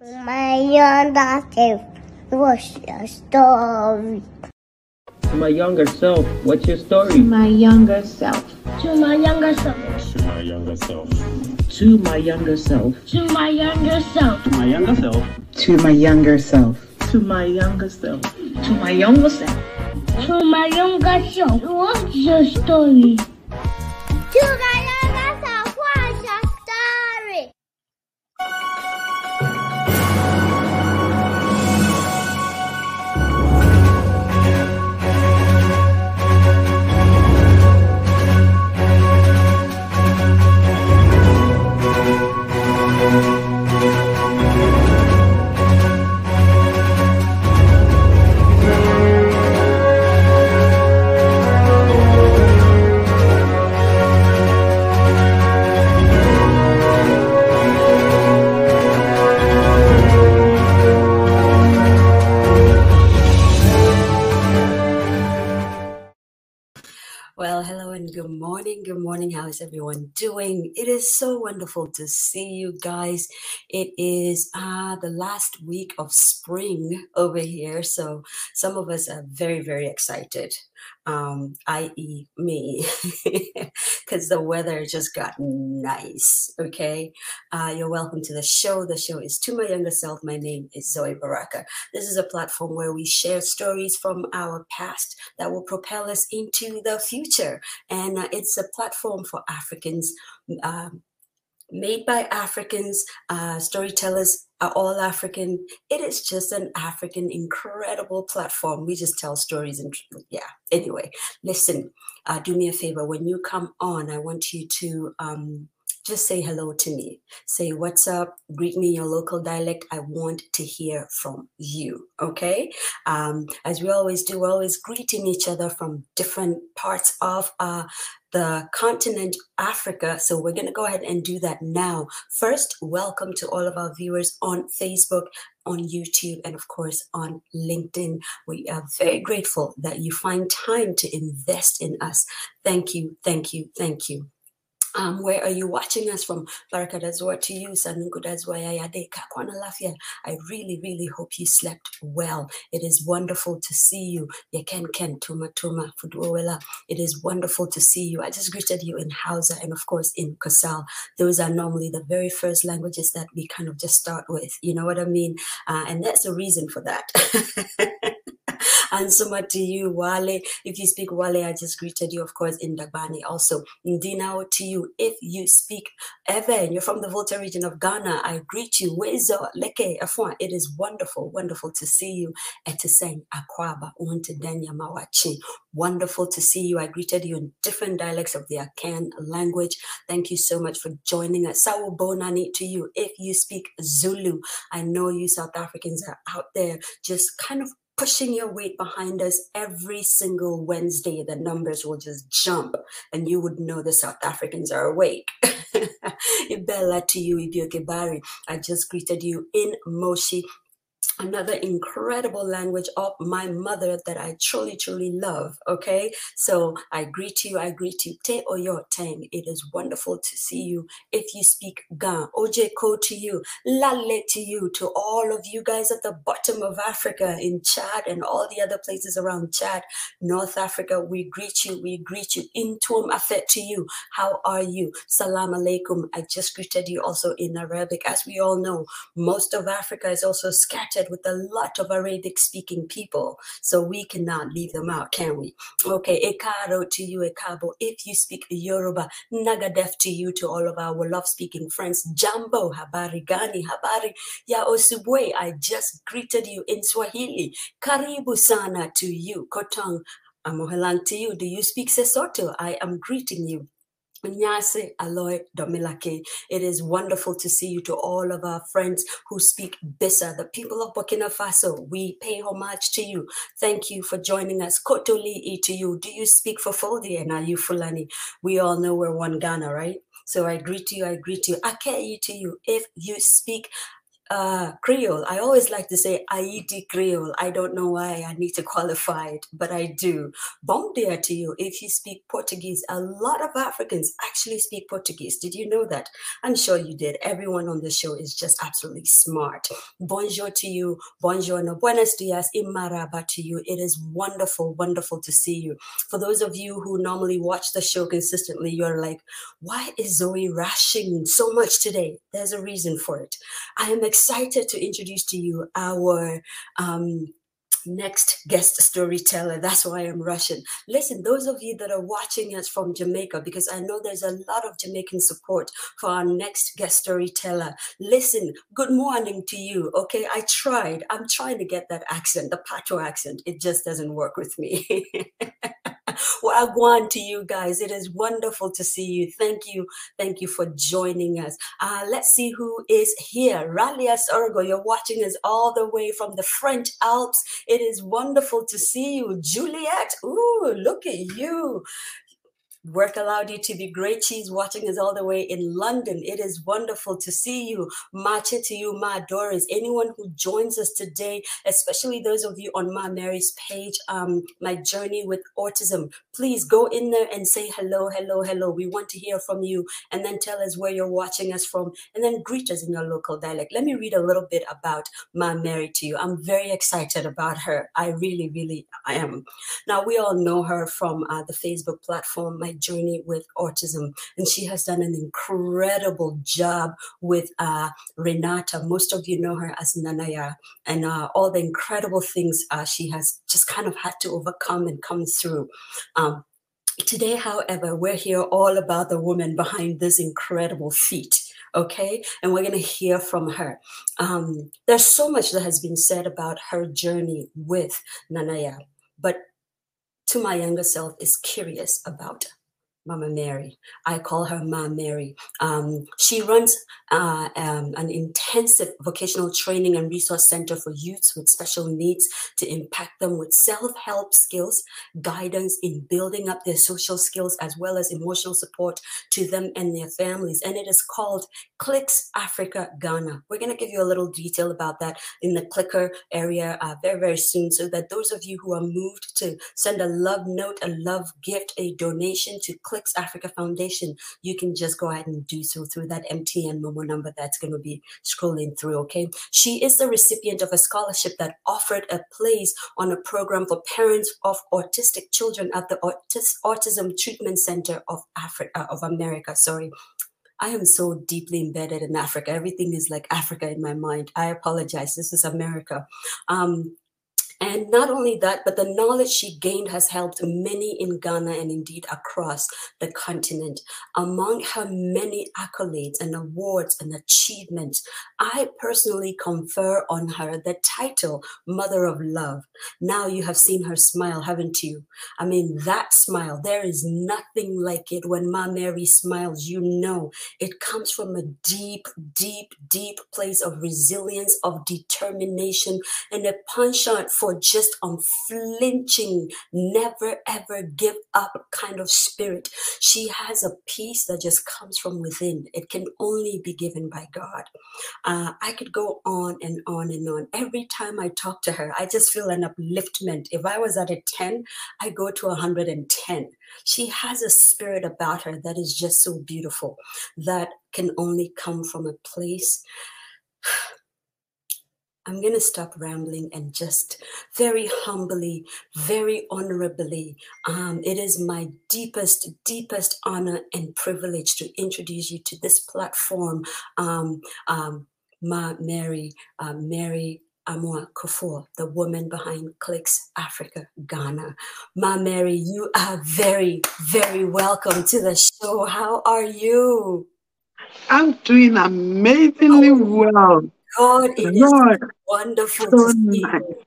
My younger self, what's your story? To my younger self, what's your To story? my younger self. To my younger self. to my younger self. To my younger self. To my younger self. To my younger self. to my younger self. To my younger self. to my younger self. To my younger self, what's your story? To my And good morning. Good morning. How is everyone doing? It is so wonderful to see you guys. It is uh, the last week of spring over here. So some of us are very, very excited, um, i.e., me, because the weather just got nice. Okay. Uh, you're welcome to the show. The show is To My Younger Self. My name is Zoe Baraka. This is a platform where we share stories from our past that will propel us into the future. And uh, it's a platform for Africans, um, made by Africans. Uh, storytellers are all African. It is just an African, incredible platform. We just tell stories and yeah. Anyway, listen, uh, do me a favor. When you come on, I want you to. Um, just say hello to me. Say what's up. Greet me in your local dialect. I want to hear from you. Okay. Um, as we always do, we're always greeting each other from different parts of uh, the continent Africa. So we're going to go ahead and do that now. First, welcome to all of our viewers on Facebook, on YouTube, and of course on LinkedIn. We are very grateful that you find time to invest in us. Thank you, thank you, thank you. Um, where are you watching us from? Baraka Dazwa to you, Sanungu Dazwa Yayade Kakwana Lafia. I really, really hope you slept well. It is wonderful to see you. Yeken Ken Tuma Tuma Fuduwela. It is wonderful to see you. I just greeted you in Hausa and of course in Kasal. Those are normally the very first languages that we kind of just start with. You know what I mean? Uh, and that's the reason for that. and Suma to you, Wale. If you speak Wale, I just greeted you, of course, in Dagbani also. Ndinao to you. If you speak Evan, you're from the Volta region of Ghana, I greet you. Wezo, Leke, Afua. It is wonderful, wonderful to see you. Etiseng, Akwaba, Untedenya Mawachi. Wonderful to see you. I greeted you in different dialects of the Akan language. Thank you so much for joining us. Sawo Bonani to you. If you speak Zulu, I know you South Africans are out there just kind of pushing your weight behind us every single Wednesday. The numbers will just jump and you would know the South Africans are awake. Ibella to you, Ibioke Bari. I just greeted you in Moshi another incredible language of my mother that I truly, truly love. Okay, so I greet you, I greet you. Te oyo tang. It is wonderful to see you. If you speak Ga, Oje ko to you, Lale to you, to all of you guys at the bottom of Africa in Chad and all the other places around Chad, North Africa. We greet you, we greet you. Intum afet to you. How are you? Salam alaikum. I just greeted you also in Arabic. As we all know, most of Africa is also scattered with a lot of Arabic speaking people. So we cannot leave them out, can we? Okay, Ekaro to you, Ekabo. If you speak Yoruba, Nagadef to you, to all of our love speaking friends. Jambo, Habari Gani, Habari Ya Osubwe. I just greeted you in Swahili. Karibu Sana to you. Kotong, Amohelang to you. Do you speak Sesotho? I am greeting you. Nyase Aloy Domilake. It is wonderful to see you to all of our friends who speak Bissa, the people of Burkina Faso. We pay homage to you. Thank you for joining us. Kotoli to you. Do you speak Fofodi and are you Fulani? We all know we're one Ghana, right? So I greet you, I greet you. Akei to you. If you speak uh, Creole. I always like to say Haiti Creole. I don't know why I need to qualify it, but I do. Bom dia to you if you speak Portuguese. A lot of Africans actually speak Portuguese. Did you know that? I'm sure you did. Everyone on the show is just absolutely smart. Bonjour to you. Bonjour. No, buenos dias. Imaraba to you. It is wonderful, wonderful to see you. For those of you who normally watch the show consistently, you're like, why is Zoe rushing so much today? There's a reason for it. I am excited to introduce to you our um, next guest storyteller. That's why I'm rushing. Listen, those of you that are watching us from Jamaica, because I know there's a lot of Jamaican support for our next guest storyteller. Listen, good morning to you. Okay, I tried. I'm trying to get that accent, the Pato accent. It just doesn't work with me. want to you guys. It is wonderful to see you. Thank you. Thank you for joining us. Uh, let's see who is here. Ralia Sorgo, you're watching us all the way from the French Alps. It is wonderful to see you. Juliet, ooh, look at you. Work allowed you to be great. She's watching us all the way in London. It is wonderful to see you. Macha to you, Ma Doris. Anyone who joins us today, especially those of you on Ma Mary's page, um, my journey with autism. Please go in there and say hello, hello, hello. We want to hear from you, and then tell us where you're watching us from, and then greet us in your local dialect. Let me read a little bit about Ma Mary to you. I'm very excited about her. I really, really I am. Now we all know her from uh, the Facebook platform. My journey with autism. And she has done an incredible job with uh, Renata. Most of you know her as Nanaya, and uh, all the incredible things uh, she has just kind of had to overcome and come through. Um, Today, however, we're here all about the woman behind this incredible feat okay? And we're going to hear from her. Um, there's so much that has been said about her journey with Nanaya, but to my younger self is curious about Mama Mary. I call her Mama Mary. Um, she runs uh, um, an intensive vocational training and resource center for youths with special needs to impact them with self help skills, guidance in building up their social skills, as well as emotional support to them and their families. And it is called Clicks Africa Ghana. We're going to give you a little detail about that in the clicker area uh, very, very soon so that those of you who are moved to send a love note, a love gift, a donation to Click Africa Foundation, you can just go ahead and do so through that MTN Momo number that's going to be scrolling through. Okay. She is the recipient of a scholarship that offered a place on a program for parents of autistic children at the Autis- Autism Treatment Center of Africa, uh, of America. Sorry. I am so deeply embedded in Africa. Everything is like Africa in my mind. I apologize. This is America. Um, and not only that, but the knowledge she gained has helped many in Ghana and indeed across the continent. Among her many accolades and awards and achievements, I personally confer on her the title Mother of Love. Now you have seen her smile, haven't you? I mean, that smile, there is nothing like it. When Ma Mary smiles, you know it comes from a deep, deep, deep place of resilience, of determination, and a penchant for for just unflinching, never ever give up kind of spirit. She has a peace that just comes from within. It can only be given by God. Uh, I could go on and on and on. Every time I talk to her, I just feel an upliftment. If I was at a 10, I go to 110. She has a spirit about her that is just so beautiful that can only come from a place I'm going to stop rambling and just very humbly, very honorably, um, it is my deepest, deepest honor and privilege to introduce you to this platform, um, um, Ma Mary, uh, Mary Amoah Kufuor, the woman behind Clicks Africa Ghana. Ma Mary, you are very, very welcome to the show. How are you? I'm doing amazingly oh. well. God, it Lord, is wonderful so to see nice. you.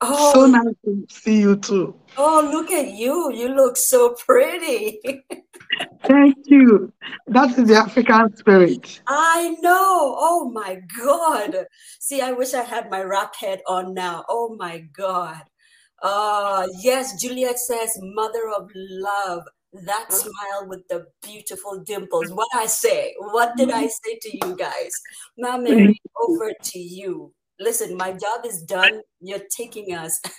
Oh, so nice to see you too. Oh, look at you. You look so pretty. Thank you. That is the African spirit. I know. Oh my God. See, I wish I had my wrap head on now. Oh my God. Uh yes, Juliet says mother of love. That smile with the beautiful dimples. What I say? What did I mm-hmm. say to you guys? Now, mm-hmm. Mary, over to you. Listen, my job is done. You're taking us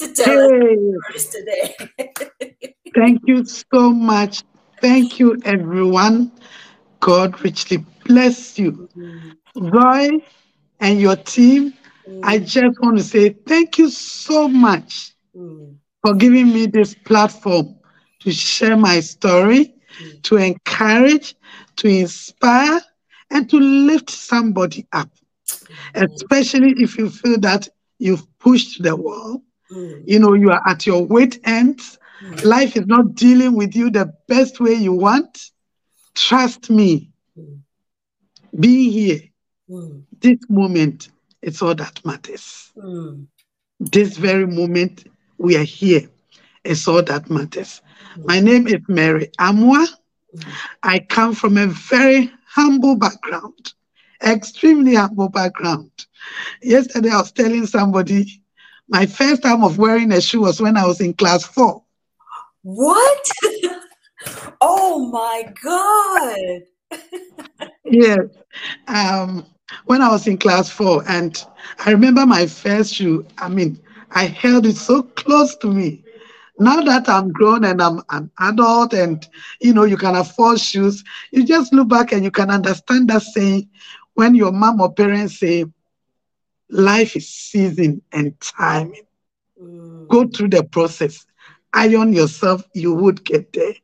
to tell Hey, us today. thank you so much. Thank you, everyone. God richly bless you. Mm-hmm. Roy and your team, I mm. just want to say thank you so much Mm, for giving me this platform to share my story, to encourage, to inspire, and to lift somebody up. Especially if you feel that you've pushed the wall, mm, you know, you are at your weight ends, mm, life is not dealing with you the best way you want. Trust me, mm, being here, this moment, it's all that matters. this very moment we are here is all that matters. My name is Mary Amoah. I come from a very humble background, extremely humble background. Yesterday, I was telling somebody my first time of wearing a shoe was when I was in class four. What? oh my God. Yes, um, when I was in class four, and I remember my first shoe. I mean, I held it so close to me. Now that I'm grown and I'm an adult, and you know you can afford shoes, you just look back and you can understand that saying when your mom or parents say, "Life is season and timing." Mm, Go through the process, iron yourself, you would get there.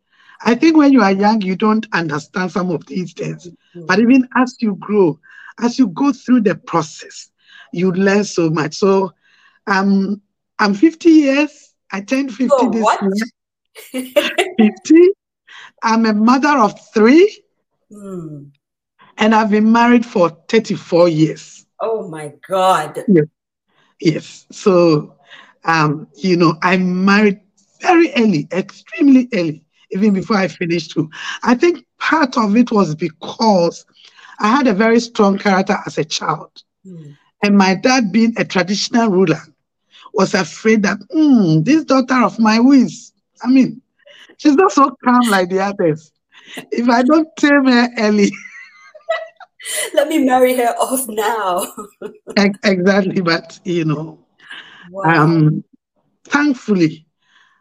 I think when you are young, you don't understand some of these things. But mm, even as you grow, as you go through the process, you learn so much. So um, I'm 50 years. I turned 50 So this what? year. 50. I'm a mother of three, Mm, and I've been married for 34 years. oh my God. Yes. yes. So, um, you know, I married very early, extremely early, even before I finished school. I think part of it was because I had a very strong character as a child. Mm, And my dad, being a traditional ruler, was afraid that "Hmm, this daughter of my whiz, I mean, she's not so calm like the others. If I don't tame her early, Let me marry her off now. exactly, but you know, Wow. um, thankfully,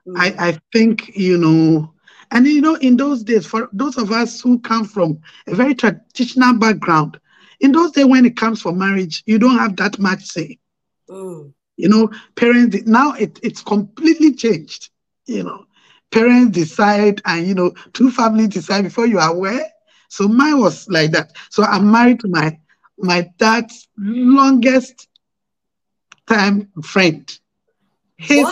Mm, I, I think, you know, and you know, in those days, for those of us who come from a very traditional background, in those days when it comes for marriage, you don't have that much say. mm, You know, parents now it, it's completely changed. You know, parents decide and you know, two families decide before you are aware. So mine was like that. So I'm married to my my dad's longest time friend. His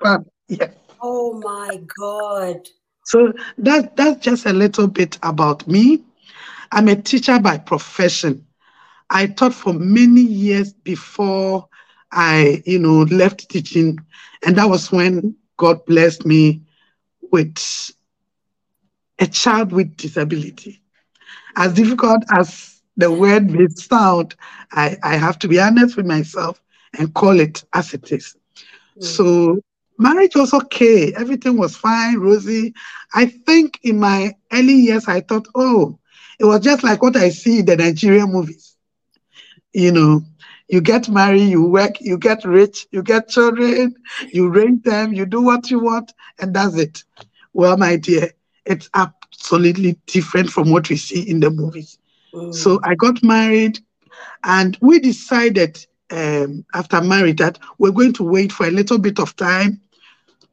What? yeah. Oh my God. So that that's just a little bit about me. I'm a teacher by profession. I taught for many years before I, you know, left teaching, and that was when God blessed me with a child with disability. As difficult as the word may sound, I, I have to be honest with myself and call it as it is. Mm, So marriage was okay. Everything was fine, rosy. I think in my early years, I thought, oh, it was just like what I see in the Nigerian movies. You know, you get married, you work, you get rich, you get children, you raise them, you do what you want, and that's it. Well, my dear, it's absolutely different from what we see in the movies. mm, So I got married, and we decided um, after marriage that we're going to wait for a little bit of time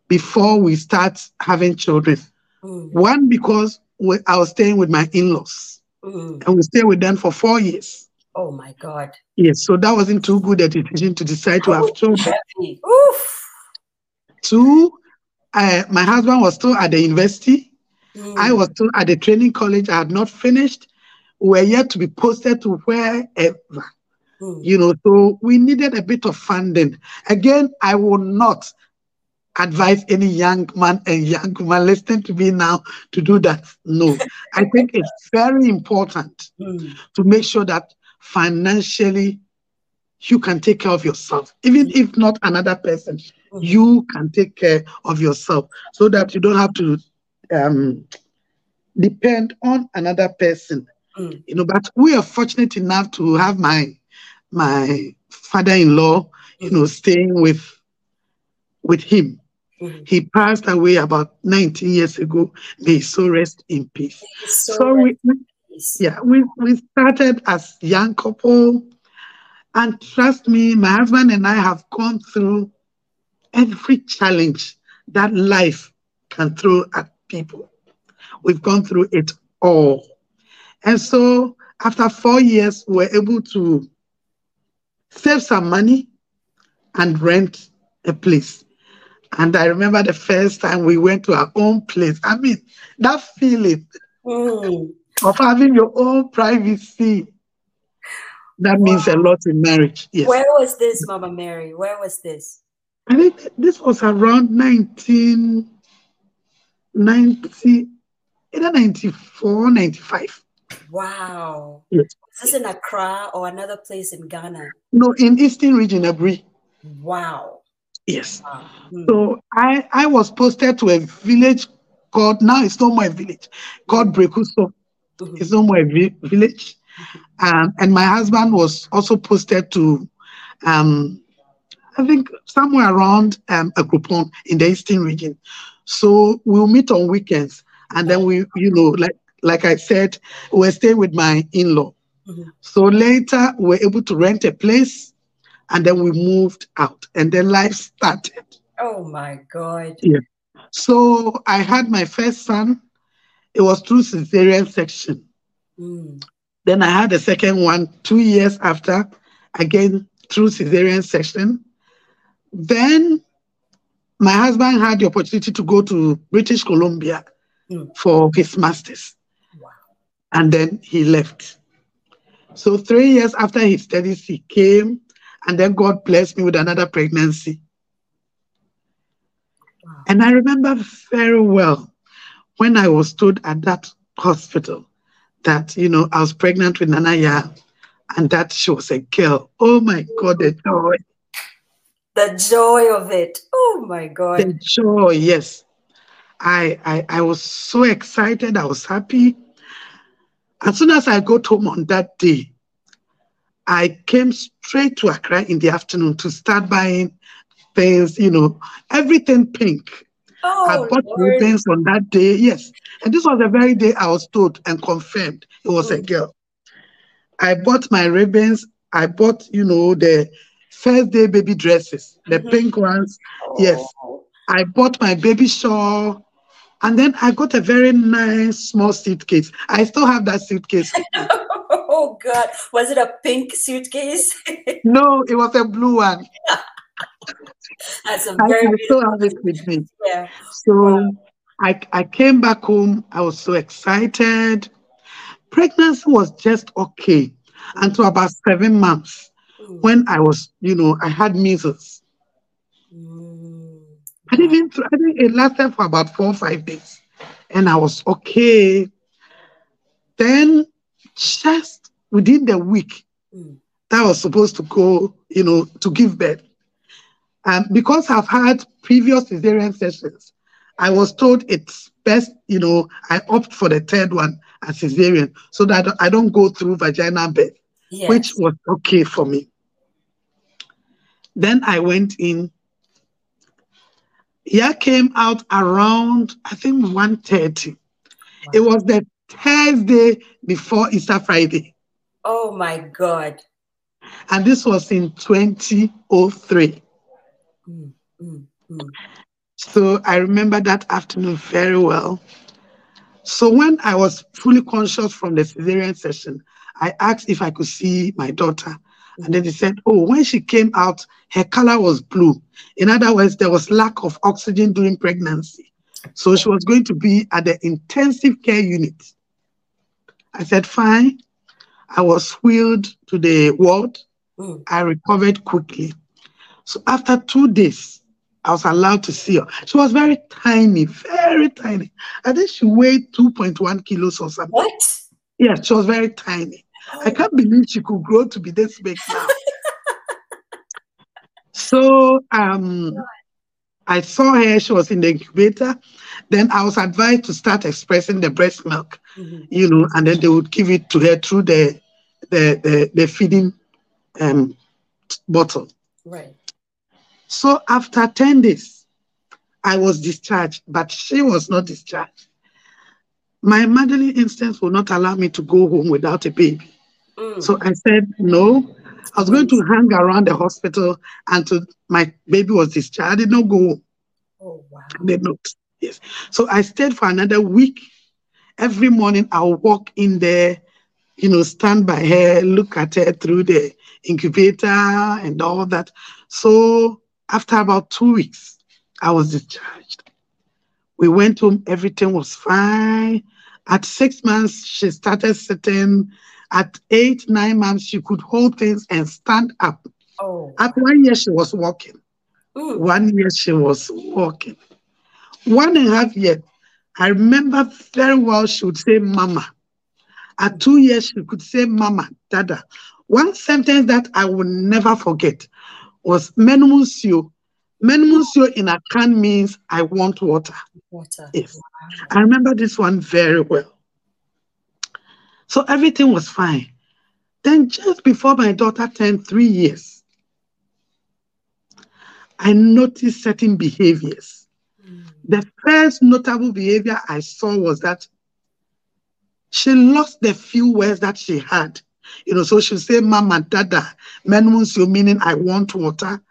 before we start having children. mm, One, because we, I was staying with my in laws, mm. and we stayed with them for four years. Oh my God. Yes, so that wasn't too good a decision to decide to have children. Oof. Two, uh, my husband was still at the university. I Mm, was still at the training college. I had not finished. We were yet to be posted to wherever. mm, you know so we needed a bit of funding again i will not advise any young man and young woman listening to me now to do that no i think it's very important mm, to make sure that financially you can take care of yourself even if not another person you can take care of yourself so that you don't have to um, depend on another person. Mm. You know, but we are fortunate enough to have my my father-in-law, you know, staying with with him. Mhm. He passed away about 19 years ago. May soul rest in peace. So, So we, yeah, we, we started as young couple. And trust me, my husband and I have gone through every challenge that life can throw at people. We've gone through it all. And so after four years, we were able to save some money and rent a place. And I remember the first time we went to our own place. I mean, that feeling Mm. Of having your own privacy. That means a lot in marriage. Yes. Where was this, Mama Mary? Where was this? I think this was around 1990, either 94, 95. Wow. Yes. Is this in Accra or another place in Ghana? No, in Eastern Region, Aburi. Wow. Yes. wow. Mm. So I, I was posted to a village called, now it's no more a village, called Brekuso. Mhm. It's no more vi- village. Um, and my husband was also posted to, um, I think, somewhere around um, in the Eastern region. So we'll meet on weekends. And then we, you know, like like I said, we're staying with my in-law. Mhm. So later we're able to rent a place and then we moved out and then life started. Oh my God. Yeah. So I had my first son. It was through cesarean section. Mm. Then I had the second one two years after, again through cesarean section. Then my husband had the opportunity to go to British Columbia Mm. for his master's. Wow. And then he left. So three years after his studies, he came, and then God blessed me with another pregnancy. Wow. And I remember very well when I was told at that hospital that, you know, I was pregnant with Nanaya and that she was a girl. Oh my God, the joy, The joy of it. Oh my God. the joy, yes. I, I, I was so excited. I was happy. As soon as I got home on that day, I came straight to Accra in the afternoon to start buying things, you know, everything pink. I Oh, bought Lord. ribbons on that day, yes. And this was the very day I was told and confirmed it was a Mm. girl. I bought my ribbons. I bought, you know, the first day baby dresses, the Mhm. pink ones. yes. Oh. I bought my baby shawl. And then I got a very nice small suitcase. I still have that suitcase. oh God. Was it a pink suitcase? no, it was a blue one. That's a I, very I still have it with me. yeah. So I, I came back home. I was so excited. Pregnancy was just okay until about seven months Mm. when I was, you know, I had measles. Mm. I didn't, I think it lasted for about four or five days and I was okay. Then just within the week Mm. that I was supposed to go, you know, to give birth. And because I've had previous cesarean sessions, I was told it's best, you know, I opt for the third one as cesarean so that I don't go through vaginal birth, Yes. which was okay for me. Then I went in. Yeah, came out around, I think 1.30. It was the Thursday before Easter Friday. oh my God. And this was in 2003. Mm. Mm. Mm. So I remember that afternoon very well. So when I was fully conscious from the cesarean session, I asked if I could see my daughter. And then they said, oh, when she came out, her color was blue. In other words, there was lack of oxygen during pregnancy. So she was going to be at the intensive care unit. I said, fine. I was wheeled to the ward. Mm. I recovered quickly. So after two days, I was allowed to see her. She was very tiny, very tiny. I think she weighed 2.1 kilos or something. What? Yeah, she was very tiny. I can't believe she could grow to be this big now. so um, I saw her, she was in the incubator. Then I was advised to start expressing the breast milk, Mhm. you know, and then they would give it to her through the the the, the feeding um, bottle. Right. So after 10 days, I was discharged, but she was not discharged. My motherly instincts will not allow me to go home without a baby. Mm. So I said, no. I was going to hang around the hospital until my baby was discharged. I did not go home. oh wow. I did not. Yes. So I stayed for another week. Every morning I'll walk in there, you know, stand by her, look at her through the incubator and all that. So after about two weeks, I was discharged. We went home, everything was fine. At six months, she started sitting. At eight, nine months, she could hold things and stand up. Oh. At one year, she was walking. Mm. One year she was walking. One and a half year, I remember very well she would say mama. At two years, she could say mama, dada. One sentence that I will never forget was menumusio. Menumusio in Akan means I want water. Water. Yes. I remember this one very well. So everything was fine. Then just before my daughter turned three years, I noticed certain behaviors. Mm. The first notable behavior I saw was that she lost the few words that she had. You know, so she'll say mama, dada, menumusio, meaning I want water.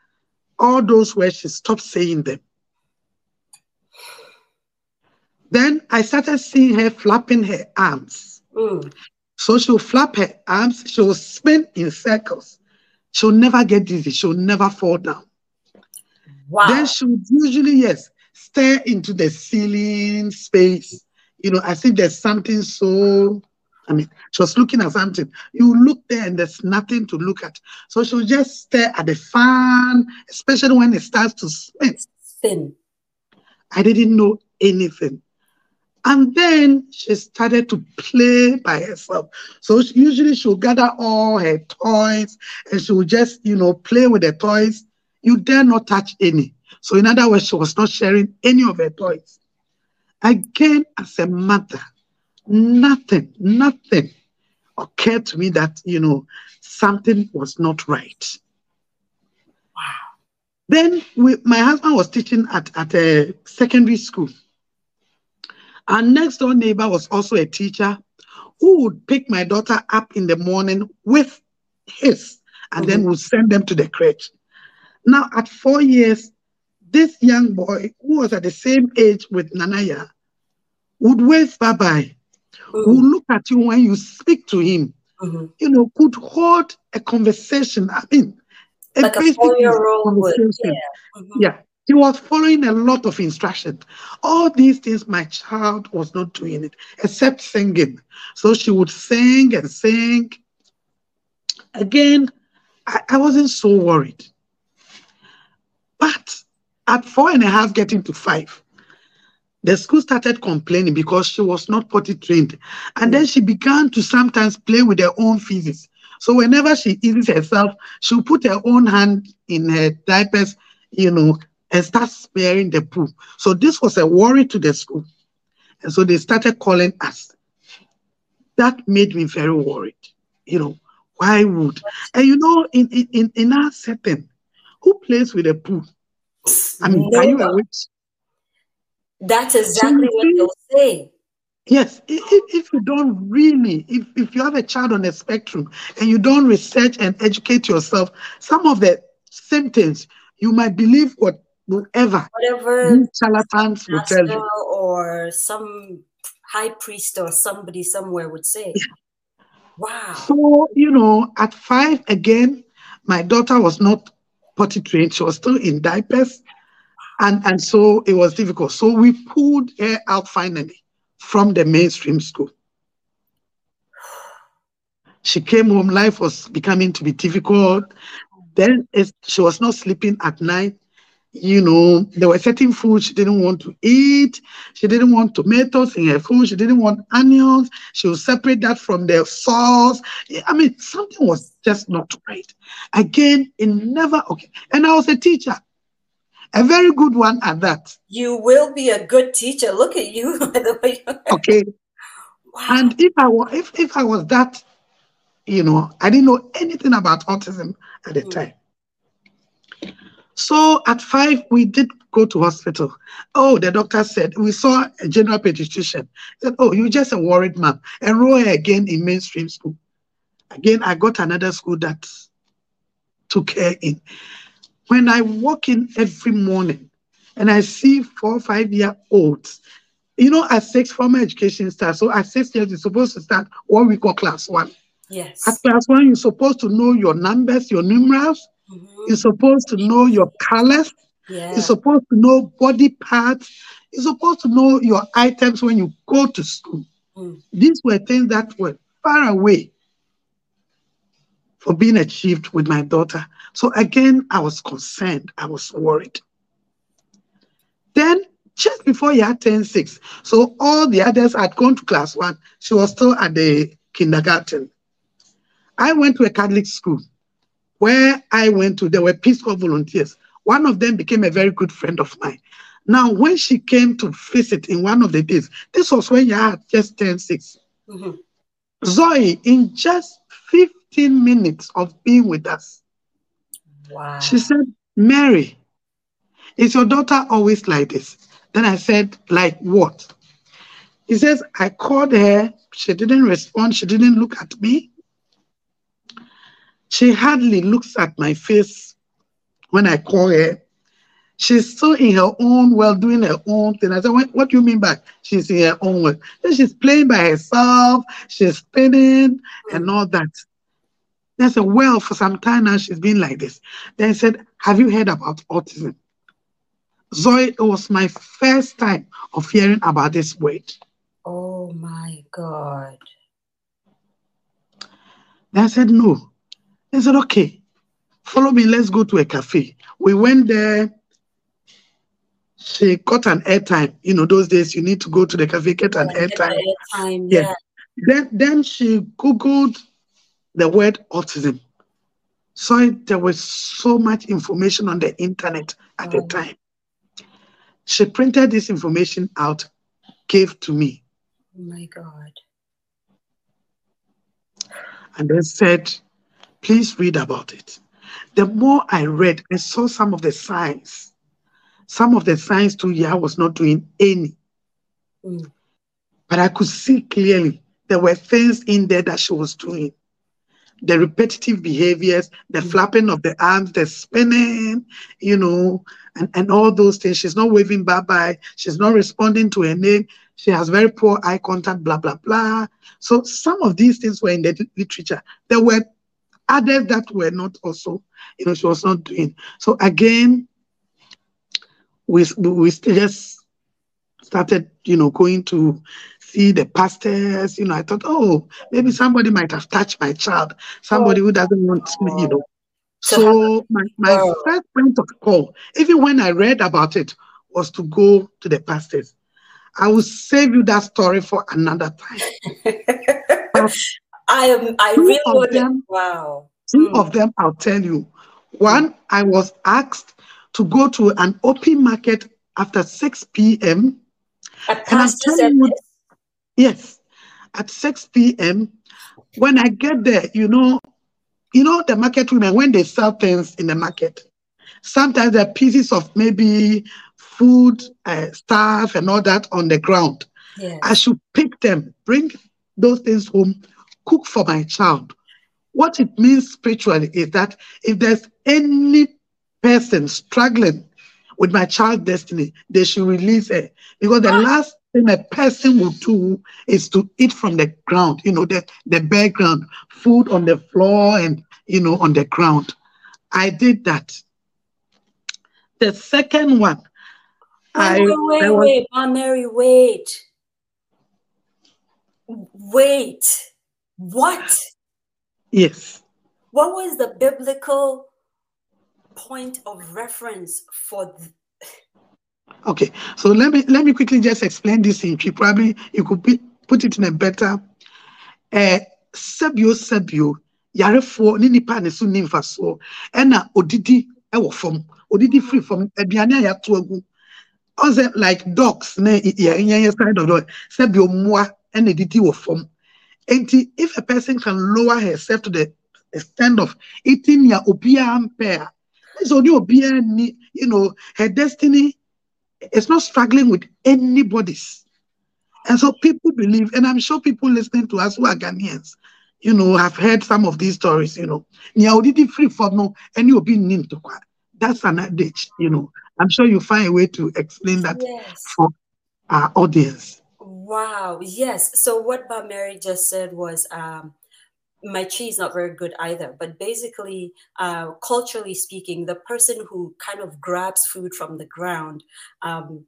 All those words, she stopped saying them. Then I started seeing her flapping her arms. Mm. So she'll flap her arms, she'll spin in circles. She'll never get dizzy, she'll never fall down. Wow. Then she would usually, yes, stare into the ceiling space. You know, as if there's something so, I mean, she was looking at something. You look there and there's nothing to look at. So she'll just stare at the fan, especially when it starts to spin. Spin. I didn't know anything. And then she started to play by herself. So she, usually she'll gather all her toys and she will just, you know, play with the toys. You dare not touch any. So in other words, she was not sharing any of her toys. Again, as a mother, nothing, nothing occurred to me that, you know, something was not right. Wow. Then we, my husband was teaching at, at a secondary school. Our next door neighbor was also a teacher who would pick my daughter up in the morning with his and then mm-hmm. would send them to the crèche. Now, at four years, this young boy, who was at the same age with Nanaya, would wave bye bye, would Mm. look at you when you speak to him, Mhm. you know, could hold a conversation. I mean, Like a basic four-year-old would. conversation. Yeah. Mhm. Yeah, he was following a lot of instructions. All these things, my child was not doing it, except singing. So she would sing and sing. Again, I, I wasn't so worried. But at four and a half, getting to five, the school started complaining because she was not potty trained. And then mm. she began to sometimes play with her own feces. So whenever she eases herself, she'll put her own hand in her diapers, you know, and start smearing the poo. So this was a worry to the school. And so they started calling us. That made me very worried. You know, why would? And you know, in, in, in, in our setting, who plays with a poo? I mean, are you a witch? That's exactly what they'll say. Yes, if, if you don't really, if, if you have a child on the spectrum and you don't research and educate yourself, some of the symptoms, you might believe what whatever Whatever charlatans will tell you. or some high priest or somebody somewhere would say. Wow. So, you know, at five again, my daughter was not potty trained. She was still in diapers. And, and so it was difficult. So we pulled her out finally from the mainstream school. She came home, life was becoming to be difficult. Then she was not sleeping at night. You know, there were certain foods she didn't want to eat. She didn't want tomatoes in her food. She didn't want onions. She would separate that from the sauce. I mean, something was just not right. Again, it never okay. And I was a teacher. A very good one at that. You will be a good teacher. Look at you, by the way. Okay. Wow. And if I was if, if I was that, you know, I didn't know anything about autism at the Mm. time. So at five, we did go to hospital. Oh, the doctor said we saw a general pediatrician. Said, "Oh, you're just a worried mom. Enroll her again in mainstream school." Again, I got another school that took her in. When I walk in every morning and I see four, five year olds, you know, at six, formal education starts. So at six years, you're supposed to start what we call class one. yes. At class one, you're supposed to know your numbers, your numerals. Mhm. You're supposed to know your colors. Yeah. You're supposed to know body parts. You're supposed to know your items when you go to school. Mm. These were things that were far away for being achieved with my daughter. So again, I was concerned. I was worried. Then, just before year 10 6, so all the others had gone to class one. She was still at the kindergarten. I went to a Catholic school where I went to, there were Peace Corps volunteers. One of them became a very good friend of mine. Now, when she came to visit in one of the days, this was when you had just 10 6. Mhm. Zoe, in just 15 minutes of being with us, Wow. she said, Mary, is your daughter always like this? Then I said, like what? He says, I called her. She didn't respond. She didn't look at me. She hardly looks at my face when I call her. She's still in her own world, doing her own thing. I said, what, what do you mean by she's in her own world? Then she's playing by herself, she's spinning and all that. Then I said, well, for some time now, she's been like this. Then I said, have you heard about autism? Zoe, it was my first time of hearing about this word. oh my God. Then I said, no. They said, okay, follow me, let's go to a cafe. We went there. She got an airtime. You know, those days you need to go to the cafe, get an airtime. Time, Yeah. yeah. Then, then she Googled the word autism. So there was so much information on the internet at the Oh. time. She printed this information out, gave to me, Oh my God. and then said, please read about it. The more I read, I saw some of the signs. Some of the signs too, yeah, I was not doing any. Mm. But I could see clearly there were things in there that she was doing. The repetitive behaviors, the Mm. flapping of the arms, the spinning, you know, and, and all those things. She's not waving bye bye. She's not responding to her name. She has very poor eye contact, blah, blah, blah. So some of these things were in the literature. There were others that were not also, you know, she was not doing. So again, we, we just started, you know, going to see the pastors. You know, I thought, oh, maybe somebody might have touched my child, somebody who doesn't want me, you know. So my, my Wow. first point of call, even when I read about it, was to go to the pastors. I will save you that story for another time. I am. I really of them- Wow. Two Mm. of them, I'll tell you. One, I was asked to go to an open market after 6 p.m. A And I'm telling you. Yes, at 6 p.m. When I get there, you know, you know the market women when they sell things in the market, sometimes there are pieces of maybe food, uh, stuff, and all that on the ground. Yes. I should pick them, bring those things home, cook for my child. What it means spiritually is that if there's any person struggling with my child's destiny, they should release her. Because the last thing a person will do is to eat from the ground, you know, the, the bare ground, food on the floor and, you know, on the ground. I did that. The second one, I, wait, wait, I was, wait, Mom Mary, wait. Wait. What? yes. What was the biblical point of reference for Okay, so let me let me quickly just explain this in Twi. Probably you could be, put it in a better. Uh, sebio sebio yarefoɔ ne nipa ne so ni mfasoɔ ɛna odidi ɛwɔ fam odidi free from aduane a yɛato agu like dogs na yɛnyɛ side of sɛ bi mmoa ɛna didi wɔ fam nti if a person can lower herself to the extent of eating nea obiara mpɛ a ɛsɛ ɔne ni you know her destiny is not struggling with anybody's and so people believe and i'm sure people listening to us who are ghanaians you know have heard some of these stories you know free from no nni ntɔkwa that's an adage you know i'm sure you find a way to explain that Yes. for our audience Wow. Yes. So what Mary just said was um, my Twi is not very good either. But basically, uh, culturally speaking, the person who kind of grabs food from the ground, um,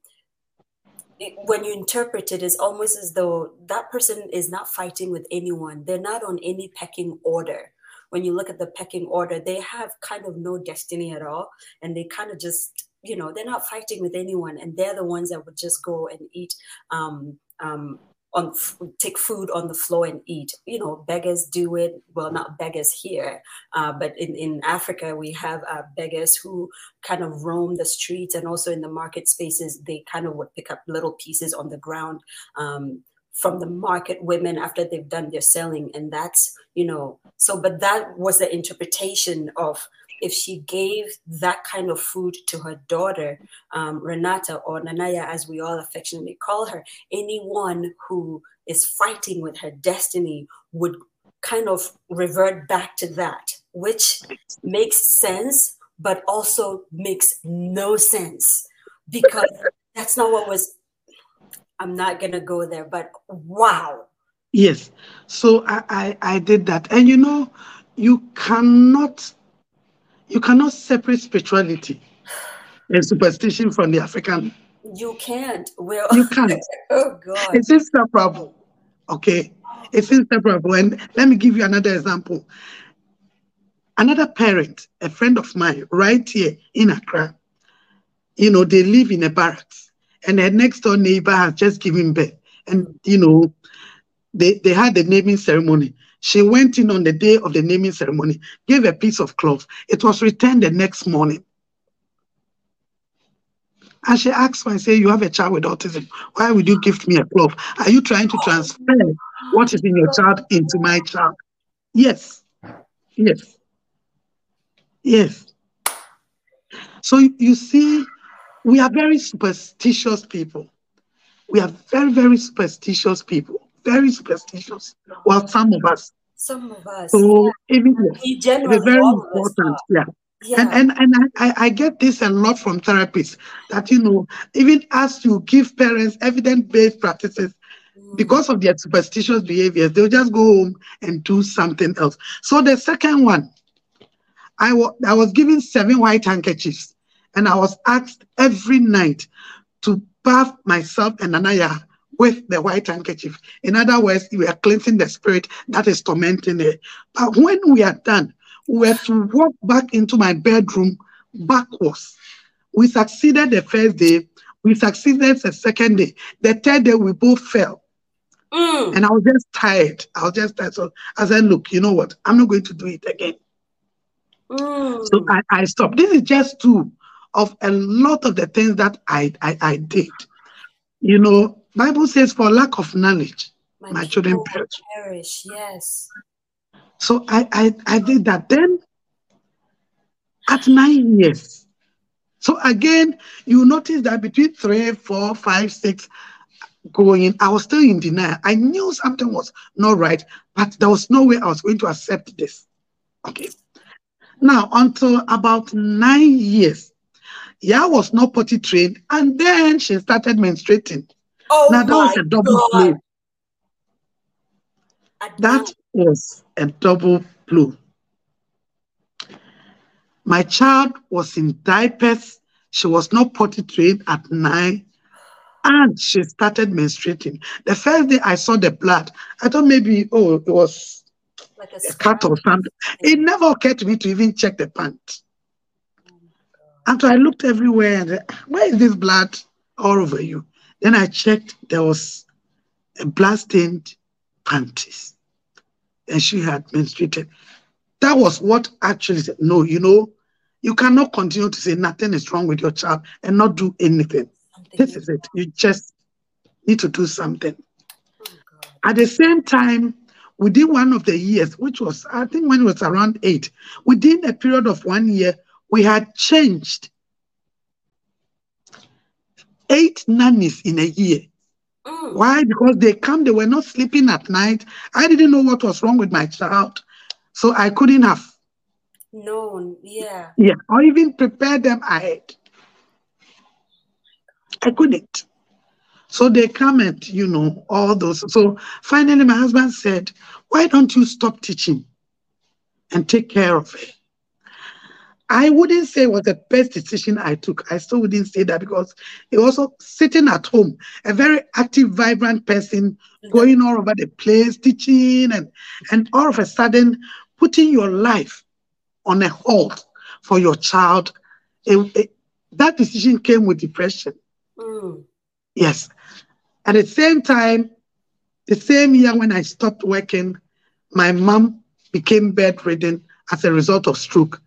it, when you interpret it, it's almost as though that person is not fighting with anyone. They're not on any pecking order. When you look at the pecking order, they have kind of no destiny at all, and they kind of just you know they're not fighting with anyone and they're the ones that would just go and eat um, um, on take food on the floor and eat. You know beggars do it. Well not beggars here uh, but in, in africa we have uh, beggars who kind of roam the streets and also in the market spaces they kind of would pick up little pieces on the ground um, from the market women after they've done their selling. And that's you know so but that was the interpretation of if she gave that kind of food to her daughter, um, Renata or Nanaya, as we all affectionately call her, anyone who is fighting with her destiny would kind of revert back to that, which makes sense, but also makes no sense because that's not what was. I'm not going to go there, but wow. Yes. So I, I, I did that. And you know, you cannot you cannot separate spirituality and superstition from the African. You can't. Well, You can't. oh God. It's inseparable. Okay. It's inseparable. And let me give you another example. Another parent, a friend of mine, right here in Accra, you know, they live in a barracks, and their next door neighbor has just given birth. And, you know, they, they had the naming ceremony. She went in on the day of the naming ceremony, gave a piece of cloth. It was returned the next morning. And she asked me, I say, You have a child with autism. Why would you gift me a cloth? Are you trying to transfer what is in your child into my child? Yes. Yes. Yes. So you see, we are very superstitious people. We are very, very superstitious people. Very superstitious. Well, some of us. Some of us. So even yes, We it's very us important. Yeah. Yeah. And and, and I, I- get this a lot from therapists that you know, even as you give parents evidence-based practices, Mm. because of their superstitious behaviors, they'll just go home and do something else. So the second one, I was given seven white handkerchiefs, and I was asked every night to bath myself and Anaya with the white handkerchief. In other words, we are cleansing the spirit that is tormenting it. But when we are done, we have to walk back into my bedroom backwards. We succeeded the first day, we succeeded the second day. The third day, we both fell. Mm. And I was just tired. I was just tired. So I said, look, you know what? I'm not going to do it again. Mm. So I, I stopped. This is just two of a lot of the things that I, I, I did. You know, Bible says for lack of knowledge, my children perish. perish. Yes. So I, I, I did that. Then at nine years. So again, you notice that between three, four, five, six going, I was still in denial. I knew something was not right, but there was no way I was going to accept this. Okay. Now, until about nine years, yeah, I was not potty trained, and then she started menstruating. Oh now that was a double God. That was a double blow. My child was in diapers. She was not potty trained at nine. And she started menstruating. The first day I saw the blood, I thought maybe, oh, it was like a a cut or something. It never occurred to me to even check the pant. After I looked everywhere and said, where is this blood all over you? Then I checked, there was a blood stained panties. And she had menstruated. That was what actually said, no, you know, You cannot continue to say nothing is wrong with your child and not do anything. Something This is it. You just need to do something. Oh, At the same time, within one of the years, which was, I think, when it was around eight, within a period of one year, we had changed eight nannies in a year. Mm. Why? Because they come, they were not sleeping at night. I didn't know what was wrong with my child. So I couldn't have, No, yeah. yeah, or even prepare them ahead. I couldn't. So they come and, you know, all those. So finally, my husband said, Why don't you stop teaching and take care of her? I wouldn't say it was the best decision I took. I still wouldn't say that because he also sitting at home, a very active, vibrant person, going all over the place, teaching, and, and all of a sudden putting your life on a hold for your child. It- it- that decision came with depression. Mm. Yes. At the same time, the same year when I stopped working, my mom became bedridden as a result of stroke.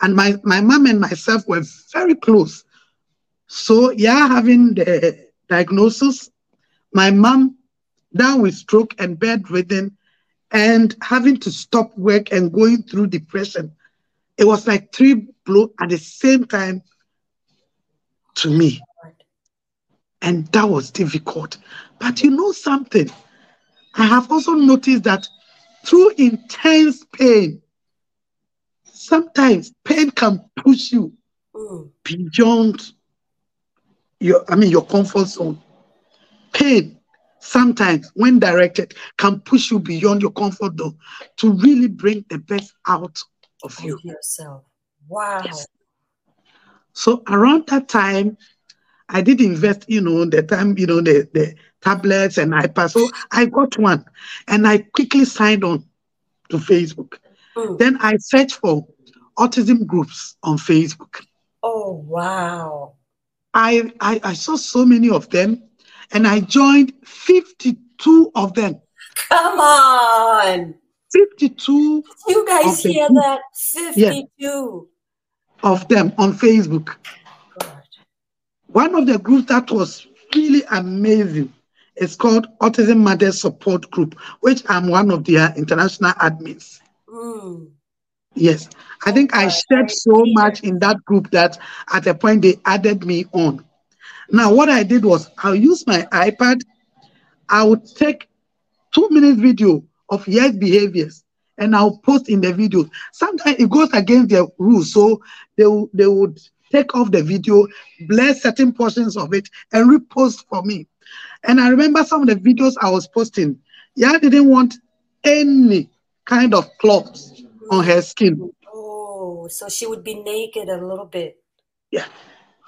And my, my mom and myself were very close. So, yeah, having the diagnosis, my mom down with stroke and bedridden and having to stop work and going through depression. It was like three blows at the same time to me. And that was difficult. But you know something? I have also noticed that through intense pain, sometimes pain can push you Mm. beyond your, I mean, your comfort zone. Pain, sometimes when directed, can push you beyond your comfort zone to really bring the best out of you. Yourself. Wow. Yes. So around that time, I did invest, you know, the time, you know, the, the tablets and iPads. So I got one and I quickly signed on to Facebook. Mm. Then I searched for autism groups on Facebook. Oh, wow. I, I, I saw so many of them and I joined 52 of them. Come on. 52 You guys hear that? 52. of them on Facebook. God. One of the groups that was really amazing is called Autism Mothers Support Group, which I'm one of their international admins. Mm. Yes, I think I shared so much in that group that at a point they added me on. Now, what I did was I'll use my iPad, I would take two minutes video of yes behaviors and I'll post in the video. Sometimes it goes against their rules, so they, they would take off the video, blur certain portions of it, and repost for me. And I remember some of the videos I was posting. Yeah, didn't want any kind of cloths on her skin. Oh, so she would be naked a little bit. Yeah.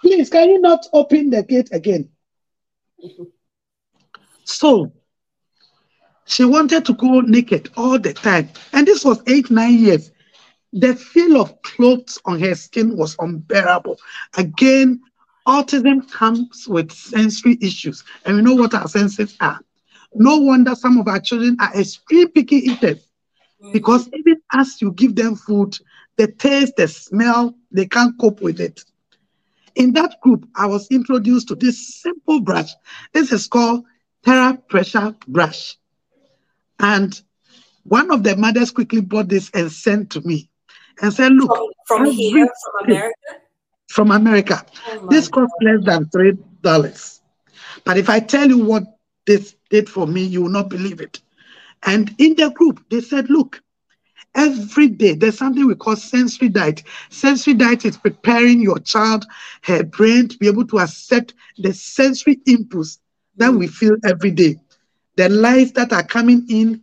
Please, can you not open the gate again? So she wanted to go naked all the time. And this was eight, nine years. The feel of clothes on her skin was unbearable. Again, autism comes with sensory issues. And we know what our senses are. No wonder some of our children are extreme picky eaters because even as you give them food, the taste, the smell, they can't cope with it. In that group, I was introduced to this simple brush. This is called Terra Pressure Brush. And one of the mothers quickly bought this and sent to me and said, Look, From, from here, from America? from America, Oh this cost less than three dollars. But if I tell you what this did for me, you will not believe it. And in the group, they said, look, every day there's something we call sensory diet. Sensory diet is preparing your child, her brain to be able to accept the sensory inputs that we feel every day. The lights that are coming in,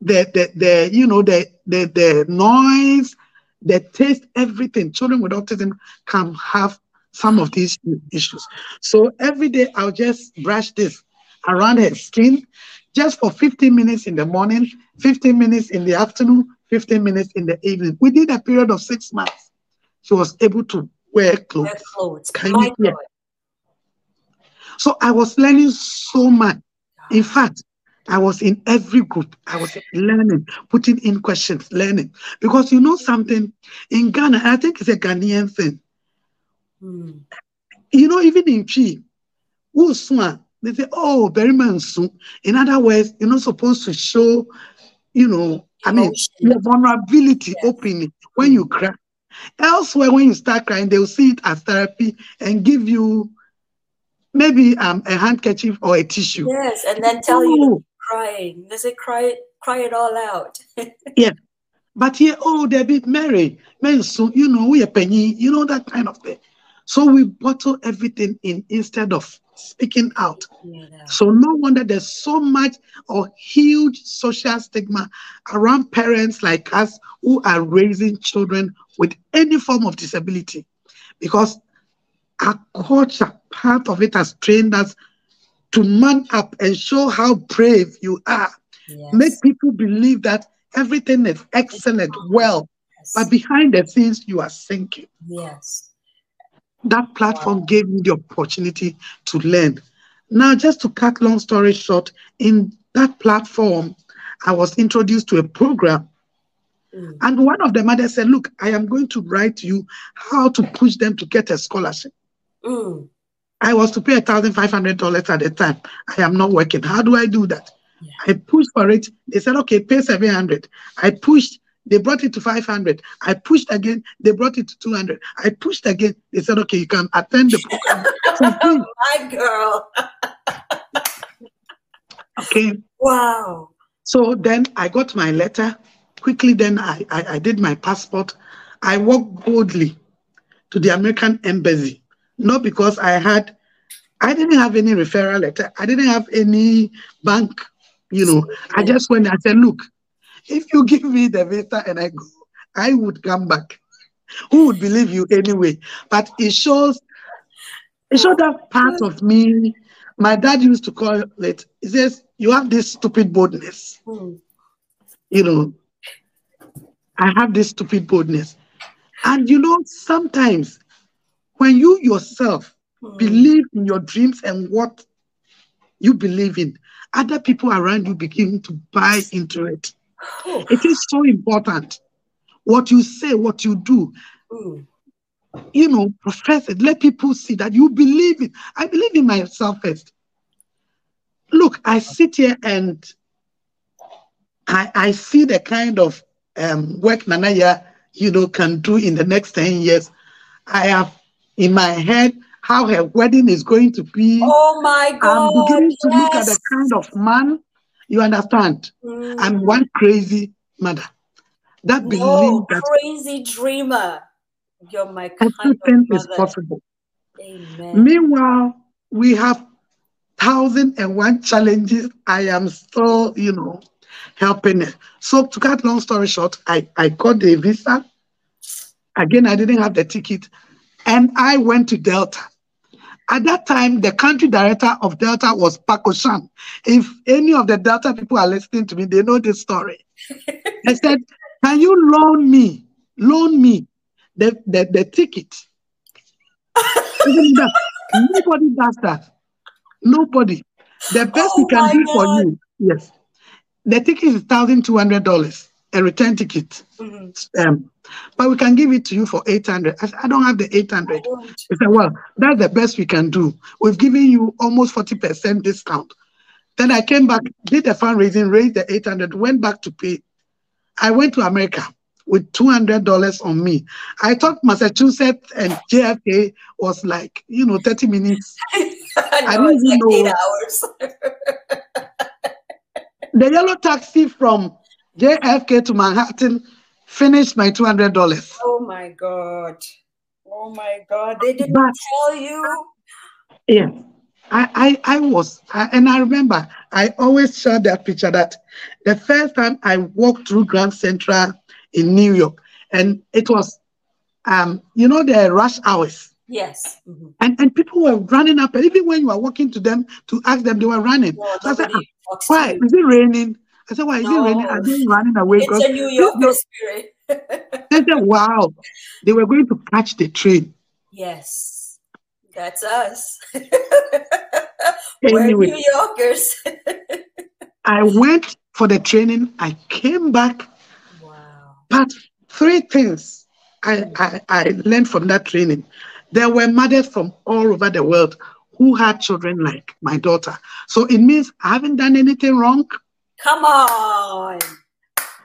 the the, the you know the, the the noise, the taste, everything. Children with autism can have some of these issues. So every day I'll just brush this around her skin just for 15 minutes in the morning, 15 minutes in the afternoon, 15 minutes in the evening. Within a period of six months, she was able to wear clothes. Wear clothes. Can My you- God. So I was learning so much. In fact, I was in every group. I was learning, putting in questions, learning. Because you know something, in Ghana, I think it's a Ghanaian thing. Mm. You know, even in Twi, Usua, they say, oh, very man soon. In other words, you're not supposed to show, you know, I mean, your vulnerability Yes. openly when you cry. Elsewhere, when you start crying, they'll see it as therapy and give you maybe um, a handkerchief or a tissue. Yes, and then tell you Oh, crying. They say cry it, cry it all out. Yeah. But here, oh, they be merry. Mary, so you know, we are penny, you know, that kind of thing. So we bottle everything in instead of speaking out. Yeah. So no wonder there's so much or huge social stigma around parents like us who are raising children with any form of disability, because our culture, part of it has trained us to man up and show how brave you are. Yes. Make people believe that everything is excellent, well, yes. but behind the scenes you are sinking. yes. That platform gave me the opportunity to learn. Now, just to cut long story short, in that platform, I was introduced to a program. Mm. And one of the mothers said, Look, I am going to write you how to push them to get a scholarship. Mm. I was to pay $1,500 at the time. I am not working. How do I do that? Yeah. I pushed for it. They said, okay, pay 700. I pushed. They brought it to 500. I pushed again. They brought it to 200. I pushed again. They said, okay, you can attend the program. for. Oh, my girl. okay. Wow. So then I got my letter. Quickly, then I, I, I did my passport. I walked boldly to the American embassy, not because I had, I didn't have any referral letter. I didn't have any bank, you know. I just went. I said, look, if you give me the visa and I go, I would come back. Who would believe you anyway? But it shows, it shows that part of me. My dad used to call it. He says, "You have this stupid boldness." You know, I have this stupid boldness. And you know, sometimes when you yourself believe in your dreams and what you believe in, other people around you begin to buy into it. Oh. It is so important. What you say, what you do, Mm. you know, profess it. Let people see that you believe it. I believe in myself first. Look, I sit here and I, I see the kind of um, work Nanaya, you know, can do in the next 10 years. I have in my head how her wedding is going to be. Oh my God. I'm beginning to look at the kind of man, you understand? Mm. I'm one crazy mother that believes no, that crazy dreamer. You're my kind everything is possible. Amen. Meanwhile, we have thousand and one challenges. I am still, you know, helping it. So to cut long story short, I, I got the visa. Again, I didn't have the ticket. And I went to Delta. At that time, the country director of Delta was Paco Shan. If any of the Delta people are listening to me, they know this story. I said, Can you loan me, loan me the, the, the ticket? Nobody does that. Nobody. The best Oh we can do for God. you, yes. The ticket is thousand two hundred dollars, a return ticket. Mhm. Um, but we can give it to you for eight hundred. I, said, I don't have the eight I hundred. don't. He said, Well, that's the best we can do. We've given you almost 40% discount. Then I came back, did the fundraising, raised the 800, went back to pay. I went to America with $200 on me. I thought Massachusetts and JFK was like, you know, 30 minutes. I don't know, even like eight hours. The yellow taxi from JFK to Manhattan finished my $200. oh my God. Oh my God. They didn't But tell you. Yeah, I, I, I was, I, and I remember I always showed that picture that the first time I walked through Grand Central in New York, and it was, um, you know, the rush hours, Yes. Mhm. and and people were running up, and even when you were walking to them to ask them, they were running. No, So I said, "Ah, why is it raining? I said, why is it raining? No. Are they running away? It's a New they Yorker spirit. said, wow, they were going to catch the train. yes. That's us. We're Anyway. New Yorkers. I went for the training. I came back, Wow. but three things I, I, I learned from that training. There were mothers from all over the world who had children like my daughter. So it means I haven't done anything wrong. Come on.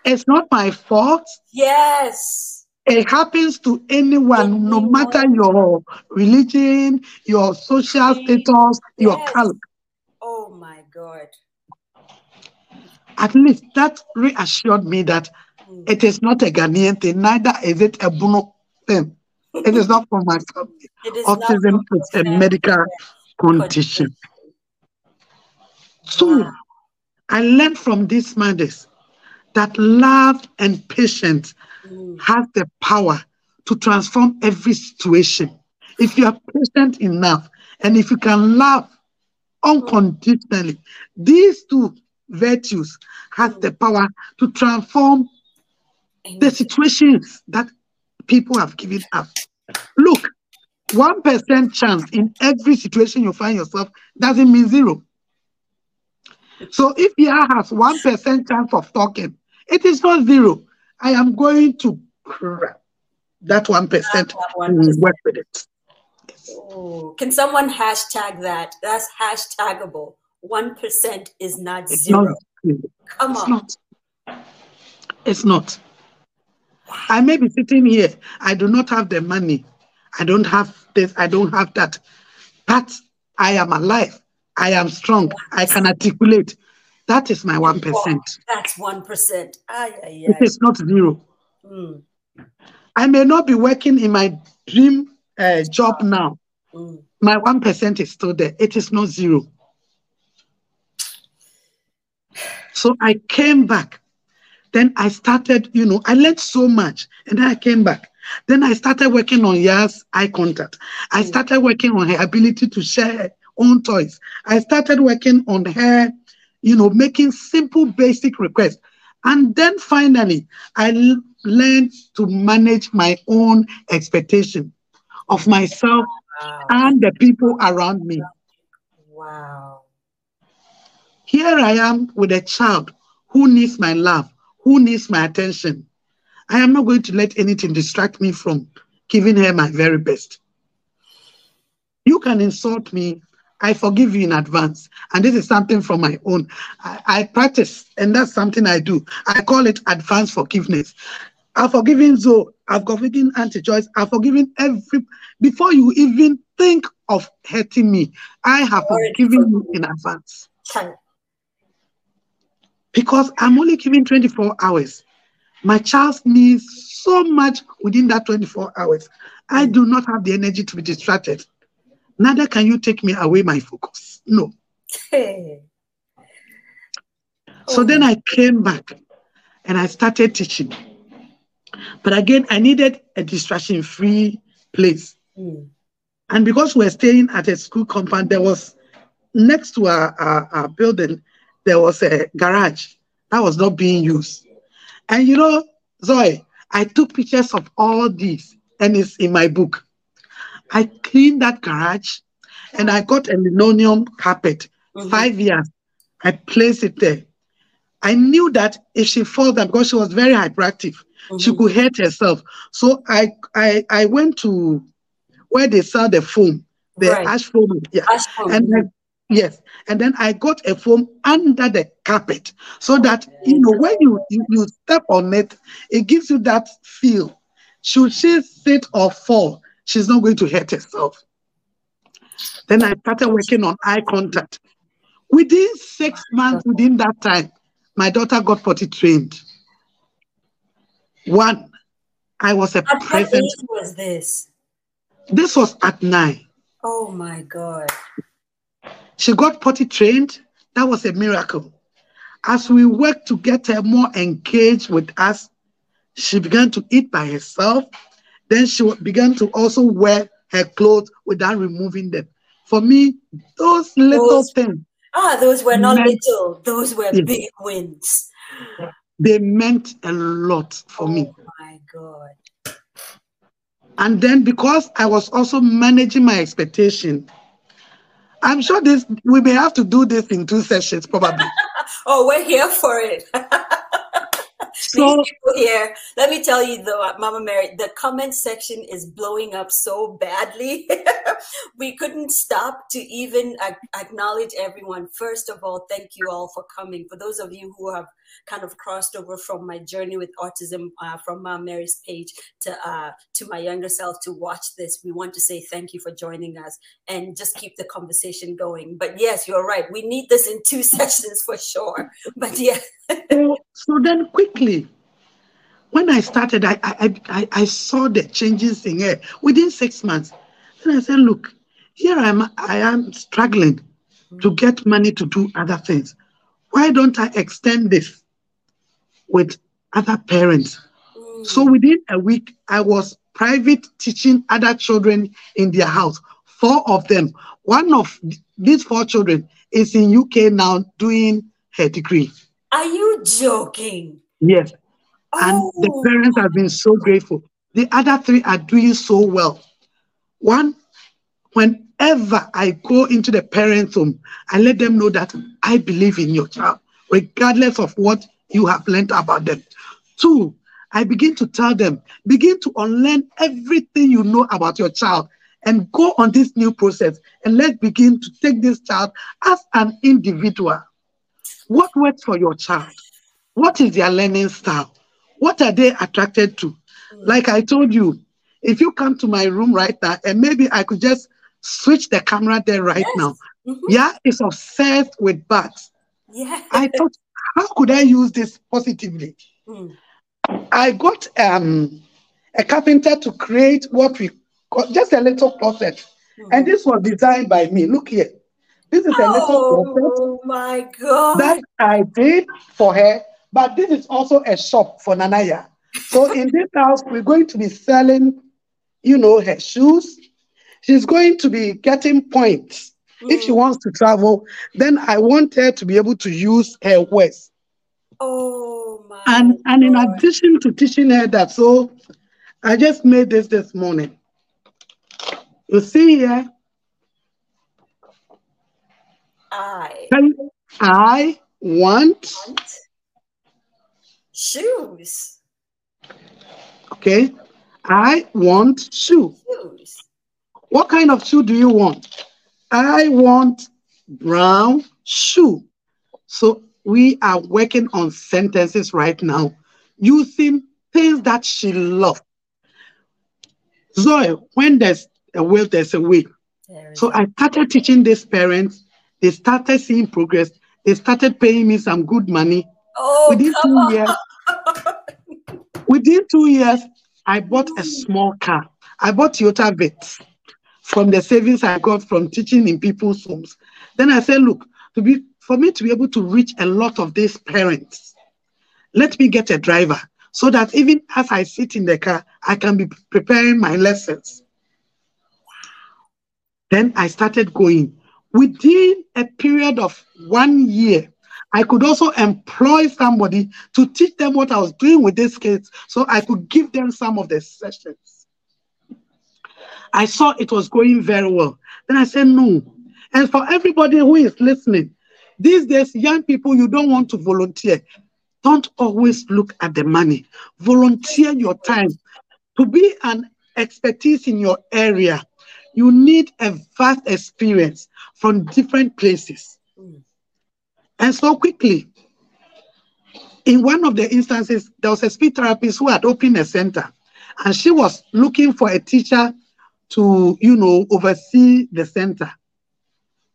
It's not my fault. Yes. It happens to anyone, no matter your religion, your social status, your Yes. color. Oh my God. At least that reassured me that Mm. it is not a Ghanaian thing, neither is it a Bono thing. It is not for my family. It is Autism from is a medical condition. So. Wow. I learned from these mothers that love and patience Mm. has the power to transform every situation. If you are patient enough and if you can love unconditionally, these two virtues has the power to transform the situations that people have given up. Look, one percent chance in every situation you find yourself doesn't mean zero. So if Yaa has one percent chance of talking, it is not zero. I am going to cry. that one percent That 1%. work with it. Oh, can someone hashtag that? That's hashtagable. One percent is not It's zero. not zero. Come It's on. not. It's not. I may be sitting here. I do not have the money. I don't have this. I don't have that. But I am alive. I am strong. I can articulate. That is my 1%. That's one percent. Ay, ay, It ay. is not zero. Mm, I may not be working in my dream uh, job now. mm. My 1% is still there. It is not zero. So I came back. Then I started, you know, I learned so much. And then I came back. Then I started working on Yaa's eye contact. I started working on her ability to share own toys. I started working on her, you know, making simple, basic requests. And then finally, I learned to manage my own expectation of myself Wow. and the people around me. Wow. Here I am with a child who needs my love, who needs my attention. I am not going to let anything distract me from giving her my very best. You can insult me. I forgive you in advance. And this is something from my own. I, I practice, and that's something I do. I call it advanced forgiveness. I've forgiven Zoe. I've forgiven Auntie Joyce. I've forgiven every. Before you even think of hurting me, I have forgiven you in advance because I'm only giving 24 hours. My child needs so much within that 24 hours. I mm. do not have the energy to be distracted. Neither can you take me away my focus. No. Hey. So then I came back and I started teaching. But again, I needed a distraction free place. Mm. And because we're staying at a school compound, there was next to our, our, our building, there was a garage that was not being used. And you know, Zoe, I took pictures of all these and it's in my book. I cleaned that garage and I got a linoleum carpet. Mhm. Five years, I placed it there. I knew that if she falls down, because she was very hyperactive, she Mhm. could hurt herself. So I, I, I went to where they sell the foam, the Right. ash foam. Yeah. Ash foam. And then, yes, and then I got a foam under the carpet so that you know when you, you you step on it, it gives you that feel. Should she sit or fall, she's not going to hurt herself. Then I started working on eye contact. Within six months, within that time, my daughter got potty trained. One, I was a At what present. age was this? This was at nine. Oh my God. She got potty trained. That was a miracle. As we worked to get her more engaged with us, she began to eat by herself. Then she began to also wear her clothes without removing them. For me, those little Those- things, Ah, those were not Meant- little. Those were Yeah. big wins. they meant a lot for me. Oh my God. And then because I was also managing my expectation, I'm sure this we may have to do this in two sessions probably. oh, we're here for it. So people here, let me tell you though, Mama Mary, the comment section is blowing up so badly. we couldn't stop to even ac- acknowledge everyone. First of all, thank you all for coming. For those of you who have kind of crossed over from my journey with autism uh, from Mama Mary's page to uh, to my younger self to watch this, we want to say thank you for joining us and just keep the conversation going. But yes, you're right. We need this in two sessions for sure. But yeah. So, so then quickly, when I started, I, I, I, I saw the changes in her within six months. And I said, look, here I am, I am struggling to get money to do other things. Why don't I extend this with other parents? So within a week, I was private teaching other children in their house, four of them. One of these four children is in UK now doing her degree. Are you joking? Yes. And the Oh, parents have been so grateful. The other three are doing so well. One, whenever I go into the parents' home, I let them know that I believe in your child, regardless of what you have learned about them. Two, I begin to tell them, begin to unlearn everything you know about your child and go on this new process. And let's begin to take this child as an individual. What works for your child? What is their learning style? What are they attracted to? Like I told you, if you come to my room right now, and maybe I could just switch the camera there right now. Mhm. Yeah, is obsessed with bats. yeah. I thought, how could I use this positively? Mm. I got um, a carpenter to create what we call just a little closet. And this was designed by me. Look here. This is a little closet Oh my God. that I did for her, but this is also a shop for Nanaya. So in this house, we're going to be selling, you know, her shoes. She's going to be getting points. If she mm. wants to travel, then I want her to be able to use her words. oh my And and in addition to teaching her that, so I just made this this morning. You see here, I I want, want shoes. okay, I want shoe. Shoes. What kind of shoe do you want? I want brown shoe. So we are working on sentences right now using things that she loves. Zoe, when there's a will, there's a way. So I started teaching these parents. They started seeing progress. They started paying me some good money. oh, Within two on. years, within two years, I bought a small car. I bought Toyota Vitz from the savings I got from teaching in people's homes. Then I said, look, to be for me to be able to reach a lot of these parents, let me get a driver so that even as I sit in the car, I can be preparing my lessons. Then I started going. Within a period of one year, I could also employ somebody to teach them what I was doing with these kids so I could give them some of the sessions. I saw it was going very well. Then I said, no. And for everybody who is listening, these days, young people, you don't want to volunteer. Don't always look at the money. Volunteer your time. To be an expertise in your area, you need a vast experience from different places. And so quickly, in one of the instances, there was a speech therapist who had opened a center, and she was looking for a teacher to, you know, oversee the center.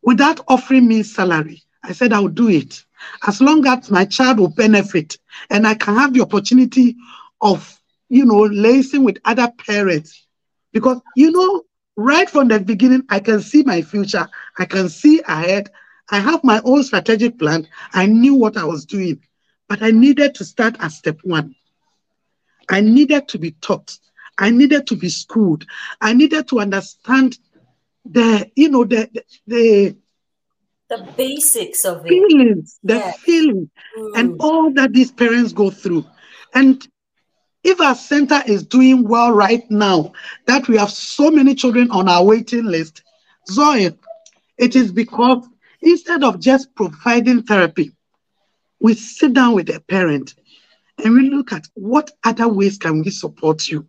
Without offering me salary, I said I'll do it as long as my child will benefit and I can have the opportunity of, you know, lacing with other parents. Because, you know, right from the beginning, I can see my future, I can see ahead. I have my own strategic plan. I knew what I was doing, but I needed to start at step one. I needed to be taught. I needed to be schooled. I needed to understand the, you know, the the, the basics of it. feelings, the Yeah. feeling, and Mm. all that these parents go through. And if our center is doing well right now, that we have so many children on our waiting list, Zoe, it is because instead of just providing therapy, we sit down with the parent and we look at what other ways can we support you.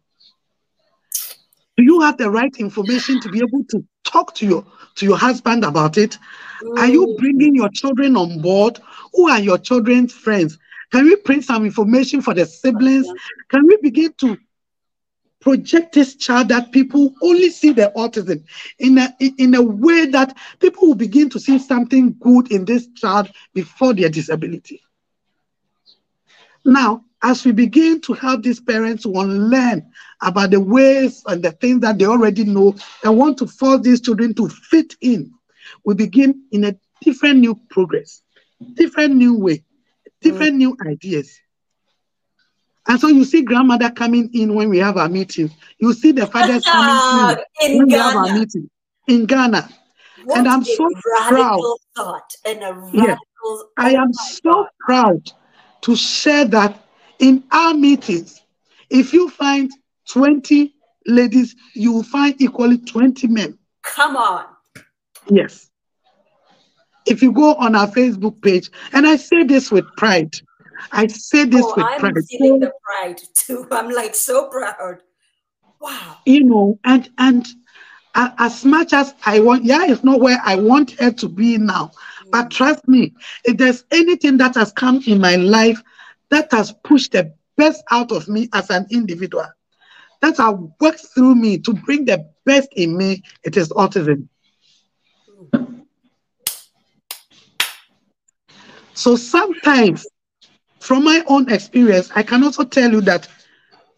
Do you have the right information to be able to talk to your to your husband about it? Are you mm. bringing your children on board? Who are your children's friends? Can we print some information for the siblings? Can we begin to project this child that people only see the autism in a in a way that people will begin to see something good in this child before their disability? Now, as we begin to help these parents to unlearn about the ways and the things that they already know and want to force these children to fit in, we begin in a different new progress, different new way, different mm. new ideas. And so you see grandmother coming in when we have our meeting. You see the fathers coming in, in when Ghana. we have our meeting in Ghana. What and I'm so proud. Thought and a radical yes, I am so God. proud to share that in our meetings, if you find 20 ladies, you will find equally 20 men. Come on. Yes. If you go on our Facebook page, and I say this with pride, I say this oh, with I'm pride. I'm feeling the pride too. I'm like so proud. Wow. You know, and and as much as I want, yeah, it's not where I want her to be now. But mm. trust me, if there's anything that has come in my life that has pushed the best out of me as an individual, that has worked through me to bring the best in me, it is autism. So sometimes, from my own experience, I can also tell you that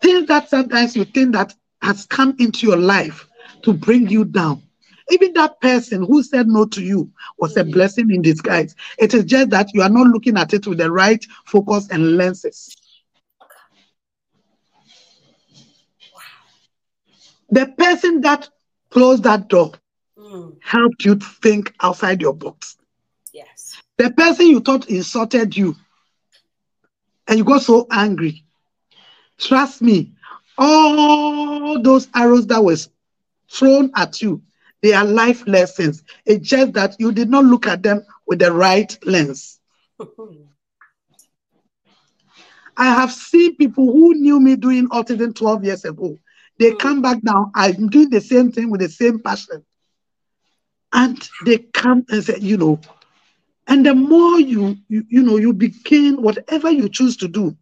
things that sometimes you think that has come into your life to bring you down even that person who said no to you was a blessing in disguise. It is just that you are not looking at it with the right focus and lenses. The person that closed that door mm. helped you think outside your box. Yes. The person you thought insulted you and you got so angry. Trust me, all those arrows that was thrown at you they are life lessons. It's just that you did not look at them with the right lens. I have seen people who knew me doing autism 12 years ago. They mm. come back now. I'm doing the same thing with the same passion. And they come and say, you know, and the more you, you, you know, you begin whatever you choose to do,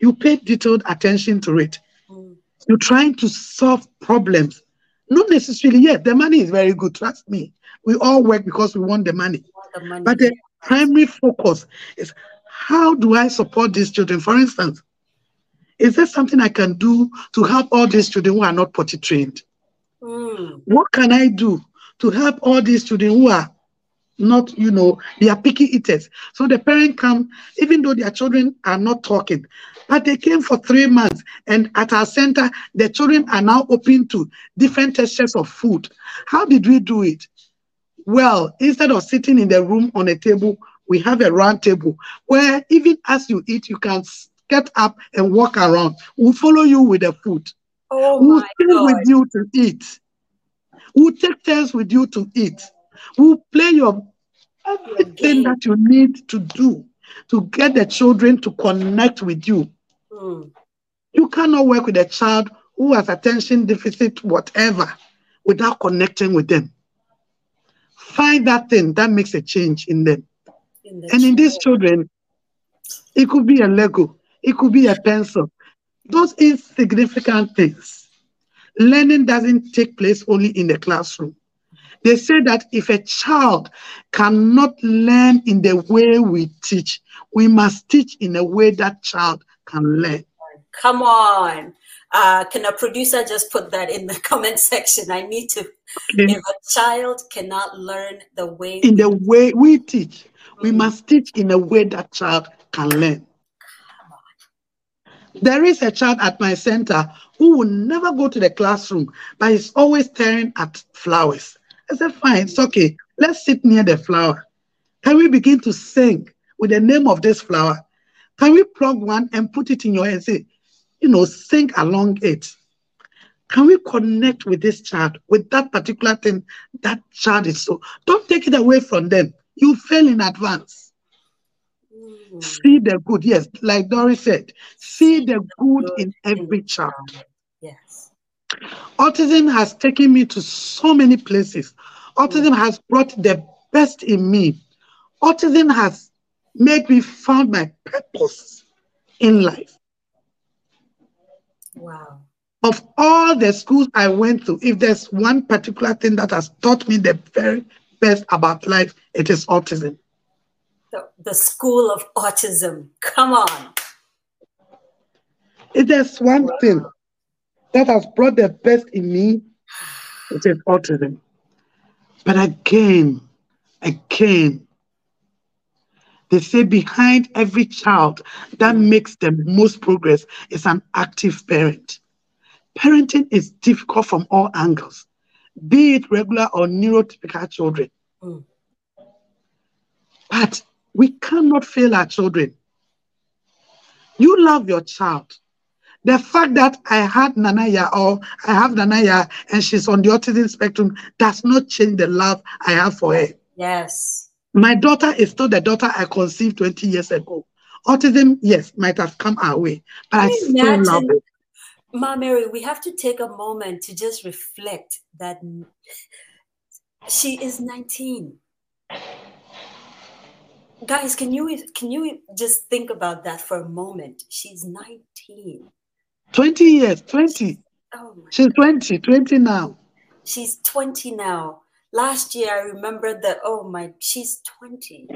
you pay detailed attention to it. Mm. You're trying to solve problems not necessarily, yes, the money is very good, trust me. We all work because we want the money. Want the money. But the primary focus is how do I support these children? For instance, is there something I can do to help all these children who are not potty trained? Mm. What can I do to help all these children who are not, you know, they are picky eaters. So the parent come, even though their children are not talking, but they came for three months. And at our center, the children are now open to different textures of food. How did we do it? Well, instead of sitting in the room on a table, we have a round table where even as you eat, you can get up and walk around. We'll follow you with the food. Oh we'll stay with you to eat. We'll take turns with you to eat We'll play your everything that you need to do to get the children to connect with you. Mm. You cannot work with a child who has attention deficit, whatever, without connecting with them. Find that thing that makes a change in them. In and in these children, it could be a Lego, it could be a pencil. Those insignificant things. Learning doesn't take place only in the classroom. They say that if a child cannot learn in the way we teach, we must teach in a way that child can learn. Come on. Uh, can a producer just put that in the comment section? I need to. Okay. If a child cannot learn the way in the way we teach, mm-hmm. we must teach in a way that child can learn. There is a child at my center who will never go to the classroom, but is always staring at flowers. I said, fine, it's okay. Let's sit near the flower. Can we begin to sing with the name of this flower? Can we plug one and put it in your head and say, you know, sing along it? Can we connect with this child, with that particular thing that child is so? Don't take it away from them. You fail in advance. Mm. See the good. Yes, like Doris said, see the good in every child. Yes. Autism has taken me to so many places. Autism has brought the best in me. Autism has made me find my purpose in life. Wow. Of all the schools I went to, if there's one particular thing that has taught me the very best about life, it is autism. The, the school of autism. Come on. If there's one thing that has brought the best in me, it is autism. But again, again, they say behind every child that makes the most progress is an active parent. Parenting is difficult from all angles, be it regular or neurotypical children. Mm. But we cannot fail our children. You love your child. The fact that I had Nana Yaa or I have Nana Yaa and she's on the autism spectrum does not change the love I have for her. Yes. My daughter is still the daughter I conceived 20 years ago. Autism, yes, might have come our way, but I you still love it. Ma Mary, we have to take a moment to just reflect that she is 19. Guys, can you can you just think about that for a moment? She's 19. 20 years, 20. Oh my She's 20, 20 now. she's 20 now. Last year I remember that oh my she's 20.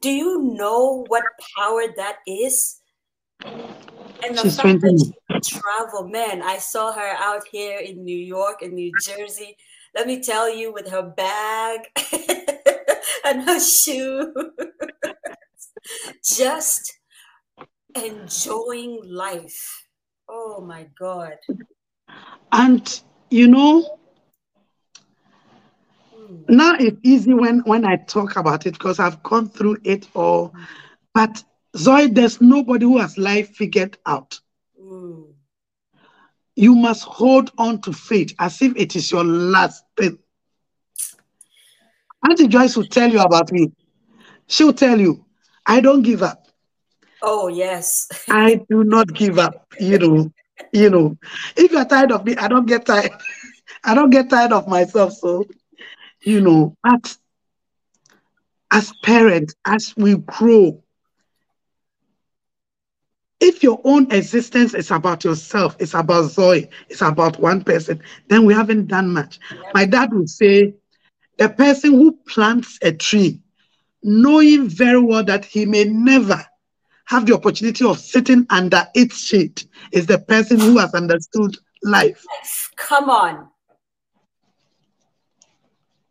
Do you know what power that is? And the She's fact 20 that she travel, man, I saw her out here in New York and New Jersey. Let me tell you, with her bag and her shoe, just enjoying life. Oh my God. And you know. Now it's easy when when I talk about it because I've gone through it all. But Zoe, there's nobody who has life figured out. Mm. You must hold on to faith as if it is your last thing. Auntie Joyce will tell you about me. She'll tell you, I don't give up. Oh yes. I do not give up. You know, you know. If you're tired of me, I don't get tired. I don't get tired of myself. So, you know, but as parents, as we grow, if your own existence is about yourself, it's about Zoe, it's about one person, then we haven't done much. My dad would say, the person who plants a tree, knowing very well that he may never have the opportunity of sitting under its shade, is the person who has understood life. Come on.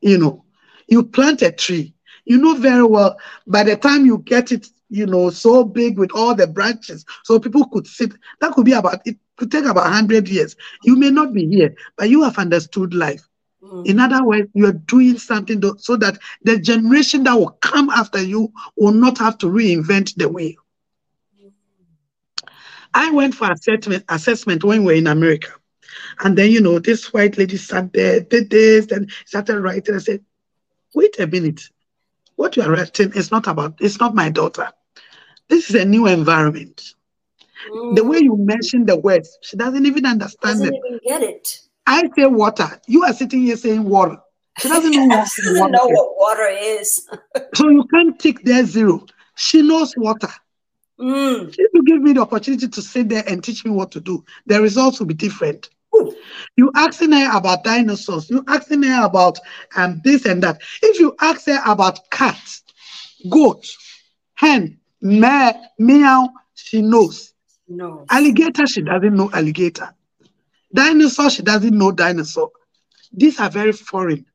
You know, you plant a tree, you know very well by the time you get it, you know, so big with all the branches, so people could sit, that could be about, it could take about 100 years. You may not be here, but you have understood life. Mm. In other words, you're doing something to, so that the generation that will come after you will not have to reinvent the wheel. I went for assessment, assessment when we were in America. And then, you know, this white lady sat there, did this, and started writing. I said, wait a minute. What you are writing is not about, it's not my daughter. This is a new environment. The way you mention the words, she doesn't even understand doesn't them. even get it. I say water. You are sitting here saying water. She doesn't know what She doesn't water know is. what water is. So you can't tick there zero. She knows water. Mm. If you give me the opportunity to sit there and teach me what to do, the results will be different. You asking her about dinosaurs, you asking her about um, this and that. If you ask her about cats, goat, hen, meh, meow, she knows. No. Alligator, she doesn't know alligator. Dinosaur, she doesn't know dinosaur. These are very foreign.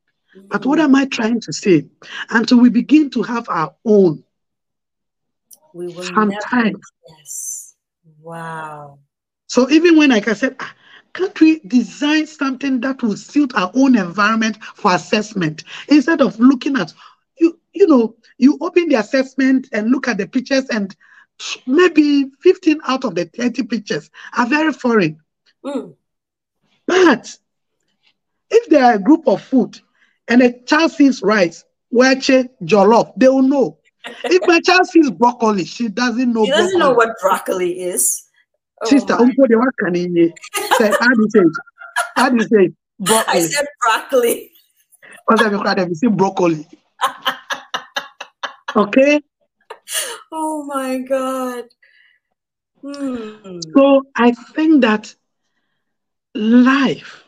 But what am I trying to say? Until we begin to have our own, we will never. sometimes. Yes. Wow. So even when, like I said, "Ah, can't we design something that will suit our own environment for assessment instead of looking at you? You know, you open the assessment and look at the pictures, and maybe 15 out of the 30 pictures are very foreign. Mm. But if there are a group of food and a child sees rice, waakye, jollof, they will know. If my child sees broccoli, she doesn't know She doesn't broccoli. know what broccoli is. Oh Sister, my- umpo de wakani Say, how do you say it? How do you say it? I said broccoli. Because I'm glad you say broccoli. Okay? Oh my god. Hmm. So I think that life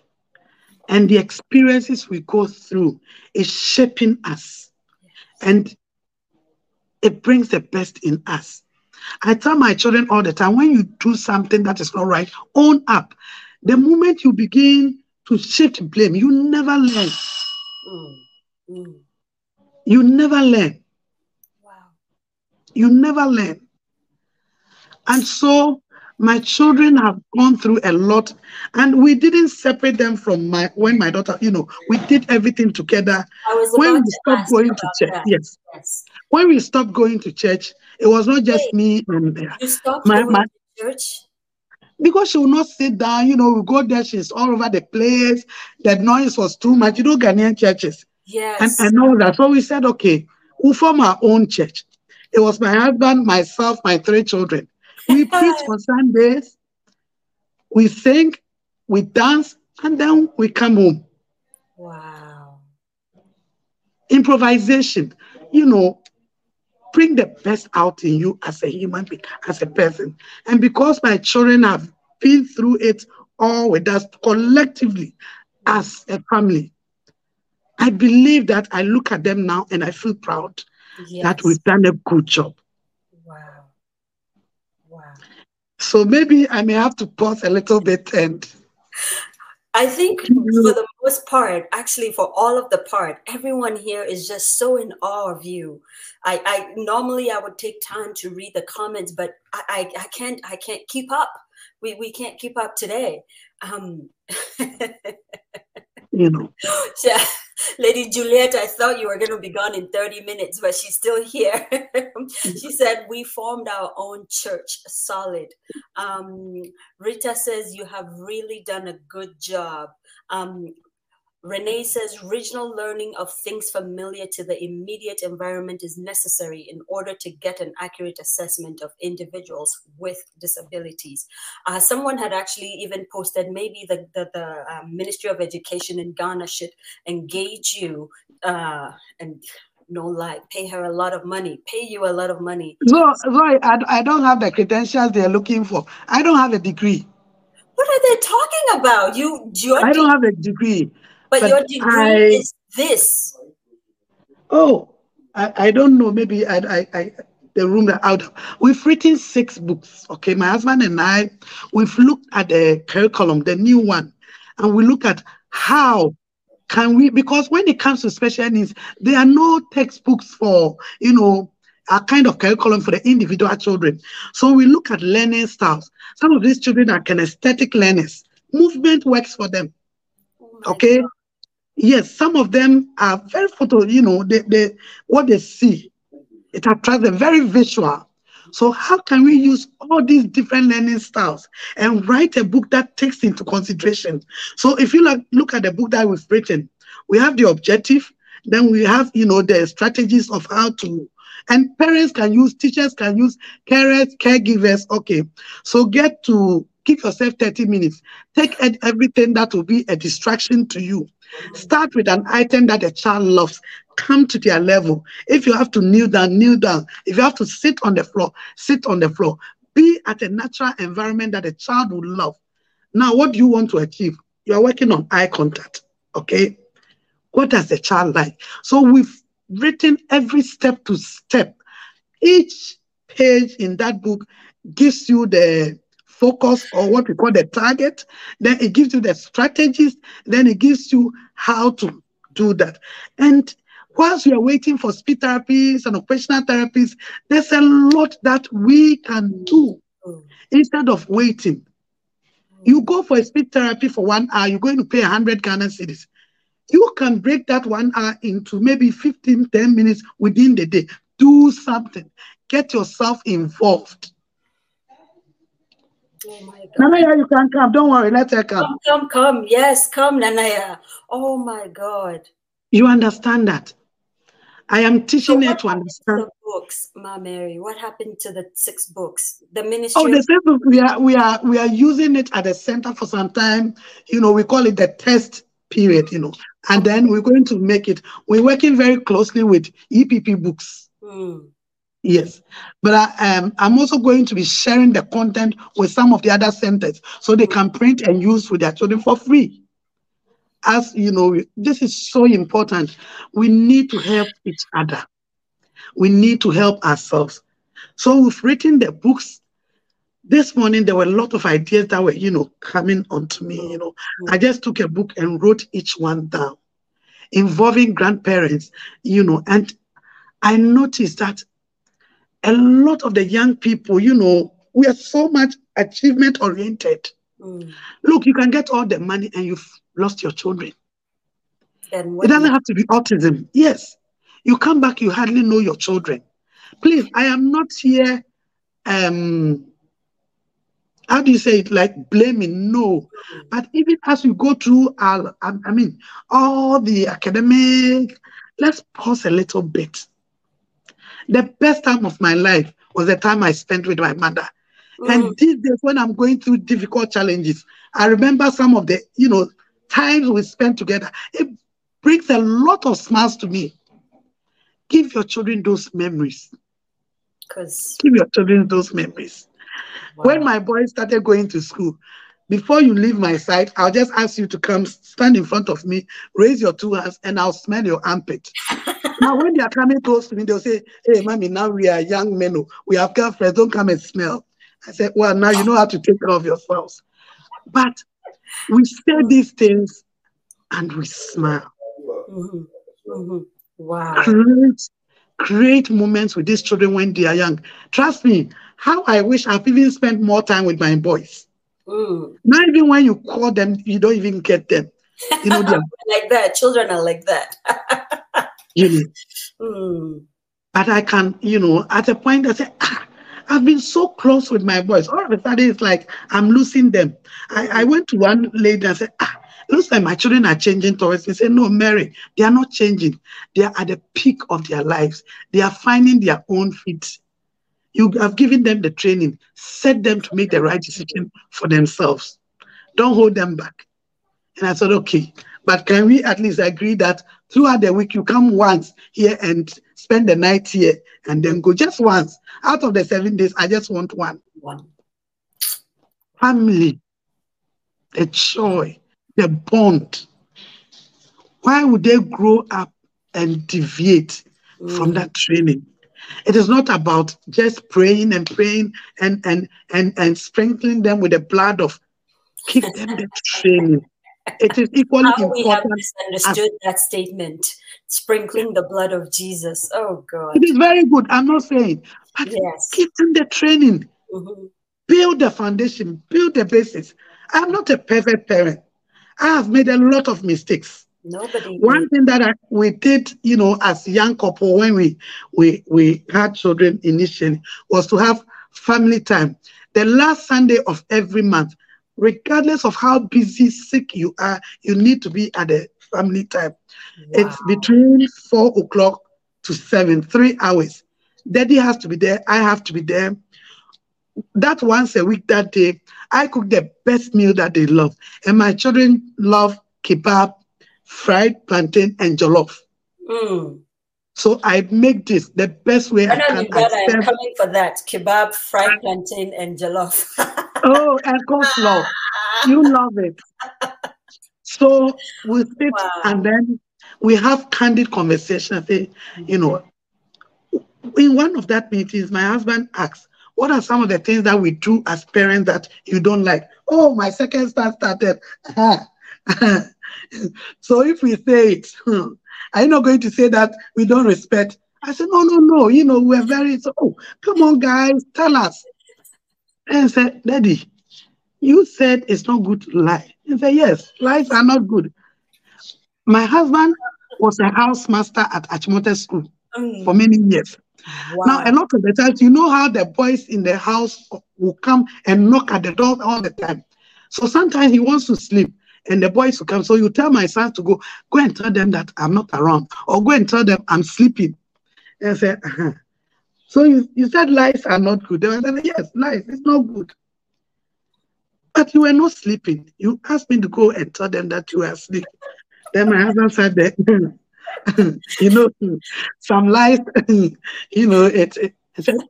and the experiences we go through is shaping us and it brings the best in us. I tell my children all the time when you do something that is not right, own up. The moment you begin to shift blame, you never learn. Mm. Mm. You never learn. Wow. You never learn. And so my children have gone through a lot, and we didn't separate them from my when my daughter, you know, we did everything together. When we to stopped going to church, that. yes, Yes. when we stopped going to church, it was not just Wait. me and uh, You stopped My- going my- to church? because she will not sit down, you know, we go there, she's all over the place. The noise was too much, you know, Ghanaian churches. Yes. and all that. So we said, okay, we'll form our own church. It was my husband, myself, my three children. We preach on Sundays, we sing, we dance, and then we come home. Wow. Improvisation, you know, bring the best out in you as a human being, as a person. And because my children have been through it all with us collectively as a family, I believe that I look at them now and I feel proud Yes. that we've done a good job. Wow. Wow. So maybe I may have to pause a little bit and I think for the most part, actually for all of the part, everyone here is just so in awe of you. I, I normally I would take time to read the comments, but I, I, I can't I can't keep up. We we can't keep up today. Um you know. Yeah, Lady Juliet, I thought you were going to be gone in 30 minutes, but she's still here. she said, We formed our own church, solid. Um, Rita says, You have really done a good job. Um, Renee says, Regional learning of things familiar to the immediate environment is necessary in order to get an accurate assessment of individuals with disabilities. Uh, someone had actually even posted maybe the, the, the uh, Ministry of Education in Ghana should engage you uh, and no lie, pay her a lot of money, pay you a lot of money. So, so I, I don't have the credentials they're looking for. I don't have a degree. What are they talking about? You, your I don't have a degree. But, but your degree I- is this. Oh, I, I don't know. Maybe I, I, I the room that out. We've written six books. Okay, my husband and I, we've looked at the curriculum, the new one, and we look at how can we because when it comes to special needs, there are no textbooks for you know a kind of curriculum for the individual children. So we look at learning styles. Some of these children are kinesthetic learners. Movement works for them. Oh Okay. God. Yes, some of them are very photo, you know, they, they what they see, it attracts them very visual. So how can we use all these different learning styles and write a book that takes into consideration? So if you look, look at the book that we've written, we have the objective, then we have, you know, the strategies of how to, and parents can use, teachers can use, carers, caregivers. Okay, so get to give yourself 30 minutes. Take everything that will be a distraction to you. Start with an item that the child loves. Come to their level. If you have to kneel down, kneel down. If you have to sit on the floor, sit on the floor. Be at a natural environment that a child will love. Now, what do you want to achieve? You are working on eye contact. Okay. What does the child like? So we've written every step to step. Each page in that book gives you the focus or what we call the target. Then it gives you the strategies. Then it gives you how to do that. And whilst we are waiting for speech therapies and occupational therapies, there's a lot that we can do instead of waiting. You go for a speech therapy for one hour, you're going to pay 100 Ghana cedis. You can break that one hour into maybe 15, 10 minutes within the day. Do something. Get yourself involved. Oh my God. Nana Yaa, you can come. Don't worry. Let her come. Come, come, come. Yes, come, Nana Yaa. Oh my God. You understand that? I am So teaching her to to understand. the books, Ma Mary? What happened to the six books? The ministry. Oh, the same book, we are we are we are using it at the center for some time. You know, we call it the test period. You know, and then we're going to make it. We're working very closely with EPP books. Hmm. Yes, but I, um, I'm also going to be sharing the content with some of the other centers so they can print and use with their children for free. As you know, this is so important. We need to help each other. We need to help ourselves. So we've written the books. This morning there were a lot of ideas that were, you know, coming onto me. You know, I just took a book and wrote each one down, involving grandparents. You know, and I noticed that a lot of the young people, you know, we are so much achievement oriented. Hmm. Look, you can get all the money and you've lost your children. It doesn't have to be autism. Yes. You come back, you hardly know your children. Please, I am not here, um, how do you say it, like blaming? No. But even as we go through our, I I mean, all the academic, let's pause a little bit. The best time of my life was the time I spent with my mother. Hmm. And these days, when I'm going through difficult challenges, I remember some of the, you know, times we spent together. It brings a lot of smiles to me. Give your children those memories. Because Give your children those memories. When my boys started going to school, before you leave my side, I'll just ask you to come stand in front of me, raise your two hands, and I'll smell your armpit. Now, when they are coming close to me, they'll say, Hey, mommy, now we are young men. oh, We have girlfriends. Don't come and smell. I said, Well, now you know how to take care of yourselves. But we say these things and we smile. Mhm. Mm-hmm. Wow. Create, create moments with these children when they are young. Trust me, how I wish I've even spent more time with my boys. Mm. Not even when you call them, you don't even get them. You know, Like that. Children are like that. You know. Mm. But I can, you know, at a point I say, ah, I've been so close with my boys. All of a sudden, it's like I'm losing them. I, I went to one lady and said, ah, looks like my children are changing towards me. Say, no, Mary, they are not changing. They are at the peak of their lives. They are finding their own feet. You have given them the training. Set them to make the right decision for themselves. Don't hold them back. And I said, okay, but can we at least agree that throughout the week you come once here and spend the night here and then go just once? Out of the seven days, I just want one. One. Family, the joy, the bond. Why would they grow up and deviate from Mm. that training? It is not about just praying and praying and and and and sprinkling them with the blood of give them the training. It is equally How we have important. misunderstood that statement. Sprinkling the blood of Jesus. Oh God. It is very good. I'm not saying, but Yes. give them the training. Mhm. build the foundation, build the basis. I'm not a perfect parent. I have made a lot of mistakes. Nobody. One did. thing that I, we did, you know, as young couple when we we we had children initially was to have family time. The last Sunday of every month, regardless of how busy, sick you are, you need to be at the family time. It's between four o'clock to seven, three hours. Daddy has to be there. I have to be there. That once a week, that day, I cook the best meal that they love. And my children love kebab, fried plantain, and jollof. Mm. So I make this the best way I I can. I'm coming for that. Kebab, fried plantain, and jollof. Oh, and coleslaw. You love it. So we sit Wow. and then we have candid conversation. I say, you know, in one of that meetings, my husband asks, what are some of the things that we do as parents that you don't like? Oh, my second son started. so if we say it, hmm, are you not going to say that we don't respect? I said, no, no, no. You know, we're very, so, oh, come on, guys, tell us. And said, Daddy, you said it's not good to lie. He said, Yes, lies are not good. My husband was a housemaster at Achimote School Mm. for many years. Wow. Now, a lot of the times, you know how the boys in the house will come and knock at the door all the time. So sometimes he wants to sleep. and the boys will come. So you tell my son to go, go and tell them that I'm not around, or go and tell them I'm sleeping. And I said, uh-huh. So you, you said lies are not good. They said, yes, lies, it's not good. But you were not sleeping. You asked me to go and tell them that you were asleep. Then my husband said that, you know, some lies, you know, it, it, it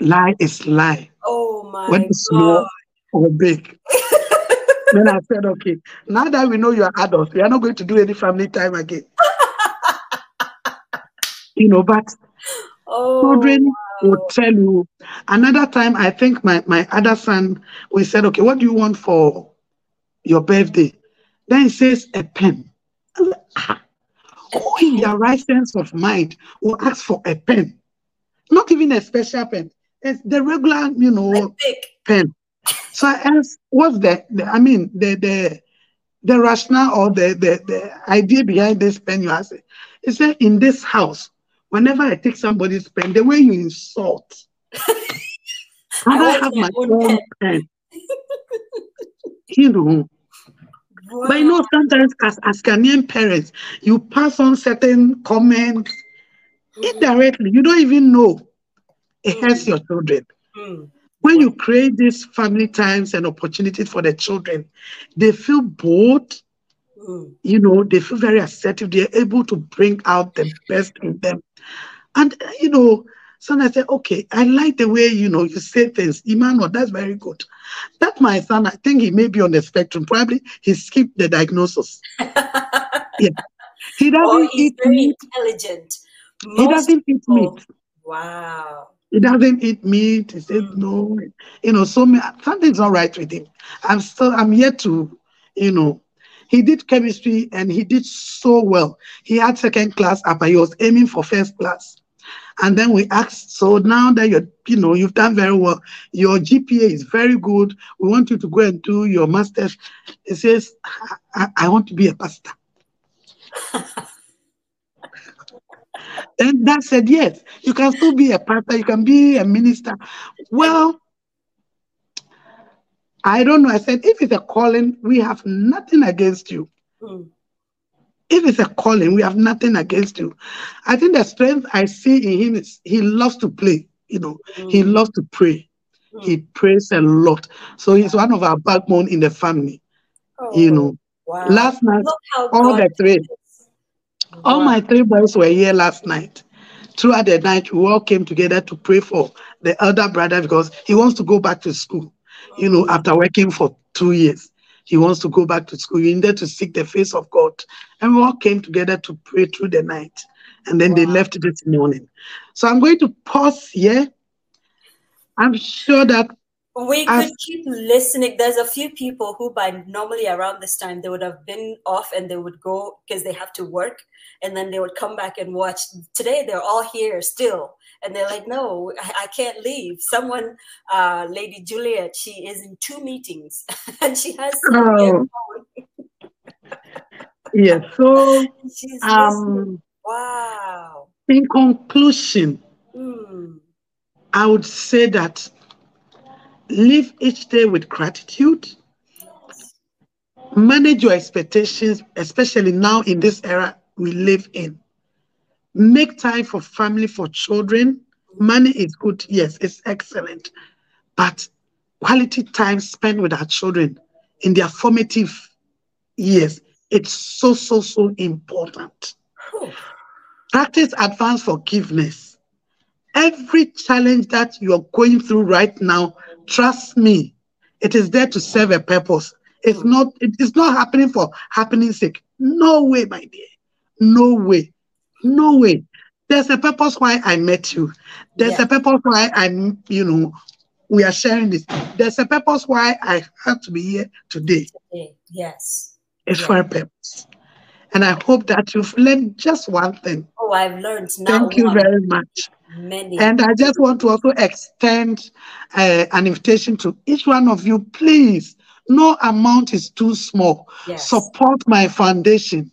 lie is lie. Oh my When it's God. small or big. then I said, okay, now that we know you're adults, we are not going to do any family time again. you know, but Oh, children will tell you. Another time, I think my, my other son, we said, okay, what do you want for your birthday? Then he says, a pen. Like, "Ah, Who in their right sense of mind will ask for a pen? Not even a special pen. It's the regular, you know, pen. So I asked, what's the, the I mean, the the the rationale or the, the the idea behind this pen you asked? He said, in this house, whenever I take somebody's pen, the way you insult, I want have my own pen. you know, but you know, sometimes as, as Ghanaian parents, you pass on certain comments indirectly. You don't even know it hurts your children. Mm. when you create these family times and opportunities for the children, they feel bold, Mm. you know, they feel very assertive. They're able to bring out the best in them. And, uh, you know, son, I said, okay, I like the way, you know, you say things. Emmanuel, that's very good. That my son, I think he may be on the spectrum. Probably he skipped the diagnosis. yeah. He oh, doesn't he's eat very meat. intelligent. He doesn't eat meat. Wow. He doesn't eat meat. He says Mm. no. You know, so something's not right with him. I'm still, I'm yet to, you know, he did chemistry and he did so well. He had second class uh, upper. He was aiming for first class. And then we asked, so now that you're, you know, you've done very well, your GPA is very good. We want you to go and do your master's. He says, I, I- I want to be a pastor. And that said, yes, you can still be a pastor, you can be a minister. Well, I don't know. I said, if it's a calling, we have nothing against you. Mm. If it's a calling, we have nothing against you. I think the strength I see in him is he loves to play, you know, he Mm. loves to pray. Mm. He prays a lot. So he's one of our backbone in the family, you Oh, know. wow. Last night, all God the three, is. all my three boys were here last night. Throughout the night, we all came together to pray for the elder brother because he wants to go back to school. You know, after working for two years, he wants to go back to school. He needed to seek the face of God. And we all came together to pray through the night. And then they left this morning. So I'm going to pause here. I'm sure that We could keep listening. There's a few people who, by normally around this time, they would have been off and they would go because they have to work, and then they would come back and watch. Today, they're all here still, and they're like, "No, I, I can't leave." Someone, uh, Lady Juliet, she is in two meetings, and she has Oh. yes. So She's um Wow. in conclusion, Mm. I would say that live each day with gratitude. Manage your expectations, especially now in this era we live in. Make time for family, for children. Money is good, yes, it's excellent. But quality time spent with our children in their formative years, it's so, so, so important. Practice advanced forgiveness. Every challenge that you're going through right now, trust me, it is there to serve a purpose. It's not, it is not happening for happening's sake. No way, my dear. No way. No way. There's a purpose why I met you. There's Yeah. a purpose why I'm, you know, we are sharing this. There's a purpose why I have to be here today. Okay. Yes. It's Yeah. for a purpose. And I hope that you've learned just one thing. Oh, I've learned now. Thank you very much. Many. And I just want to also extend uh, an invitation to each one of you. Please, no amount is too small. yes. Support my foundation,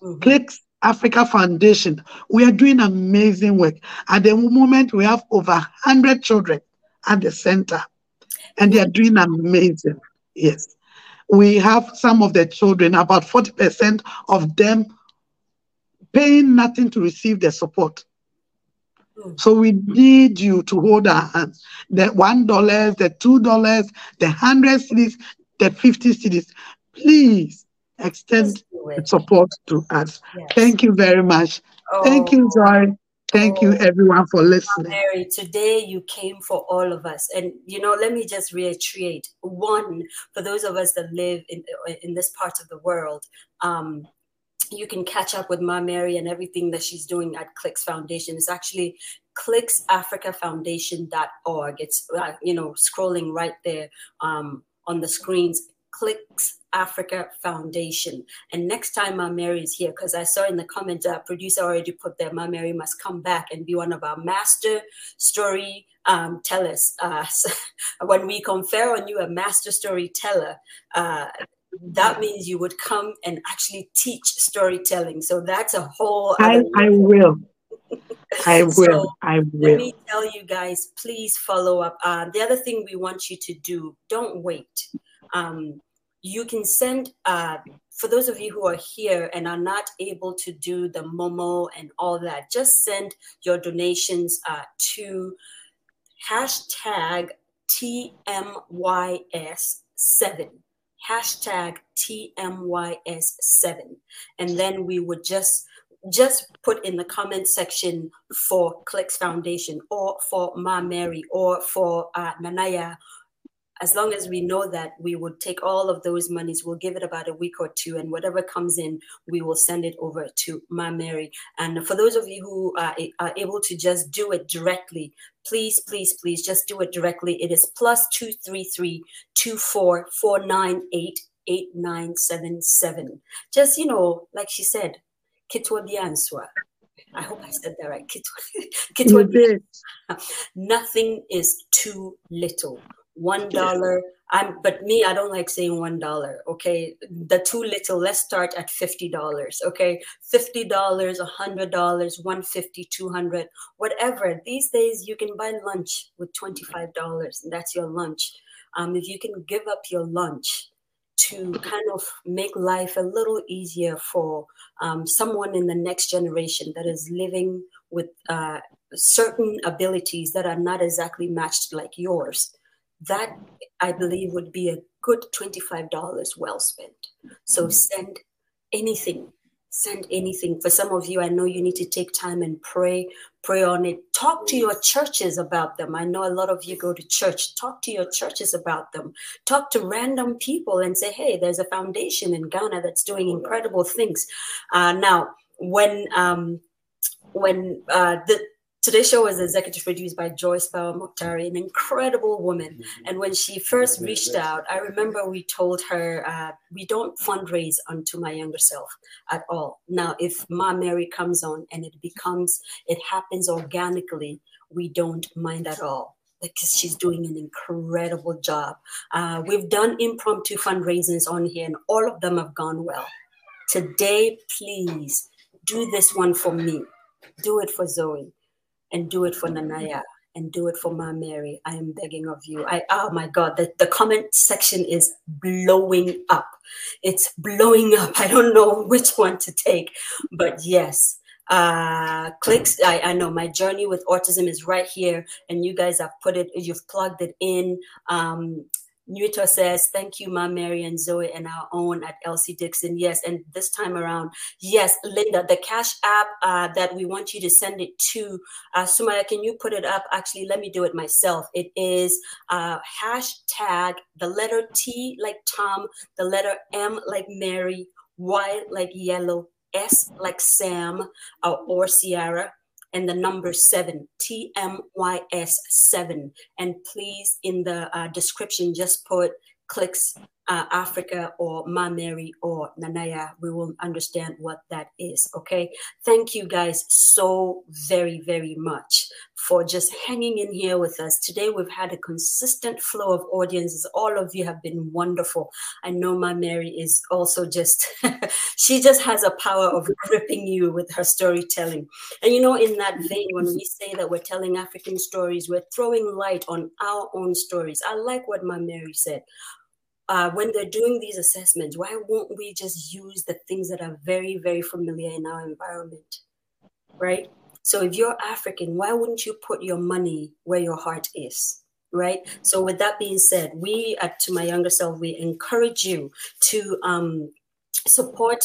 Mhm. Klicks Africa Foundation. We are doing amazing work. At the moment, we have over 100 children at the center, and they are doing amazing. Yes. we have some of the children, about 40% of them paying nothing to receive the support. Mm. So we need you to hold our hands. The one dollars, the two dollars, the hundred cedis, the fifty cedis. Please extend Just do it. Support to us. Yes. Thank you very much. Thank you, Oh, Joy. Thank you, Oh. everyone, for listening. Mary, today you came for all of us. And, you know, let me just reiterate one, for those of us that live in, in this part of the world, um, you can catch up with Ma Mary and everything that she's doing at Klicks Foundation. It's actually klicksafricafoundation.org. It's, uh, you know, scrolling right there um, on the screens. Klicks Africa Foundation. And next time Ma Mary is here, because I saw in the comments, uh, producer already put there, Ma Mary must come back and be one of our master story um, tellers. Uh, when we confer on you a master storyteller, uh, that means you would come and actually teach storytelling. So that's a whole. I, I will. I will. So, I let will. me tell you guys, please follow up. Uh, the other thing we want you to do, don't wait. Um, you can send, uh, for those of you who are here and are not able to do the Momo and all that, just send your donations uh, to hashtag TMYS7. Hashtag TMYS7. And then we would just just put in the comment section for Klicks Foundation or for Ma Mary or for uh, Nana Yaa. As long as we know that, we would take all of those monies. We'll give it about a week or two, and whatever comes in, we will send it over to Ma Mary. And for those of you who are, are able to just do it directly, please, please, please, just do it directly. It is plus two three three two four four nine eight eight nine seven seven. Just you know, like she said, kitwa bianswa. I hope I said that right. Kitwa, nothing is too little. One dollar. I'm but me, I don't like saying one dollar. Okay. The too little, let's start at fifty dollars. Okay. Fifty dollars, a hundred dollars, one fifty, two hundred, whatever. These days you can buy lunch with twenty-five dollars, and that's your lunch. Um, if you can give up your lunch to kind of make life a little easier for um, someone in the next generation that is living with uh, certain abilities that are not exactly matched like yours, that I believe would be a good $25 well spent. So send anything. Send anything. For some of you, I know you need to take time and pray, pray on it. Talk to your churches about them. I know a lot of you go to church. Talk to your churches about them. Talk to random people and say, hey, there's a foundation in Ghana that's doing incredible things. Uh, now, when um, when uh, the Today's show was executive produced by Joyce Bauer Mokhtari, an incredible woman. And when she first reached out, I remember we told her uh, we don't fundraise onto my younger self at all. Now, if Ma Mary comes on and it becomes, it happens organically, we don't mind at all because she's doing an incredible job. Uh, we've done impromptu fundraisings on here, and all of them have gone well. Today, please do this one for me. Do it for Zoe and do it for Nana Yaa and do it for Ma Mary. I am begging of you. I oh my God, the, the comment section is blowing up. It's blowing up. I don't know which one to take, but yes. Uh klicks. I, I know my journey with autism is right here, and you guys have put it, you've plugged it in. Um Nuto says, Thank you, Ma Mary and Zoe, and our own at Elsie Dixon. Yes, and this time around, yes, Linda, the Cash app uh, that we want you to send it to. Uh, Sumaya, can you put it up? Actually, let me do it myself. It is uh, hashtag the letter T like Tom, the letter M like Mary, Y like yellow, S like Sam uh, or Sierra and the number seven, TMYS seven. And please, in the uh, description, just put klicks uh, Africa or Ma Mary or Nana Yaa. We will understand what that is. Okay. Thank you guys so very, very much for just hanging in here with us. Today, we've had a consistent flow of audiences. All of you have been wonderful. I know Ma Mary is also just, she just has a power of gripping you with her storytelling. And you know, in that vein, when we say that we're telling African stories, we're throwing light on our own stories. I like what Ma Mary said uh, when they're doing these assessments, why won't we just use the things that are very, very familiar in our environment? Right? So if you're African, why wouldn't you put your money where your heart is? Right. So with that being said, we at to my younger self, we encourage you to um, support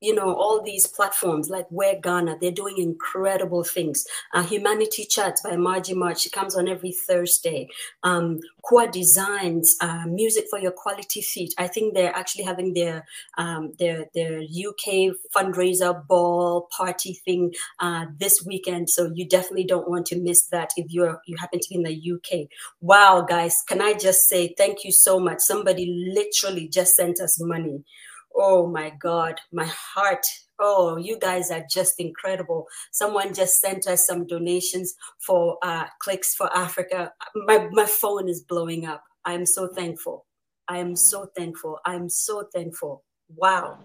you know all these platforms like Wear Ghana they're doing incredible things. Uh, humanity chats by margie march she comes on every thursday. Um Kwa designs uh, music for your quality feet. I think they're actually having their um, their their uk fundraiser ball party thing uh, this weekend. So you definitely don't want to miss that if you're you happen to be in the uk wow guys can i just say thank you so much? Somebody literally just sent us money Oh my God, my heart. Oh, you guys are just incredible. Someone just sent us some donations for uh, Klicks for Africa. My, my phone is blowing up. I am so thankful. I am so thankful. I am so thankful. Wow.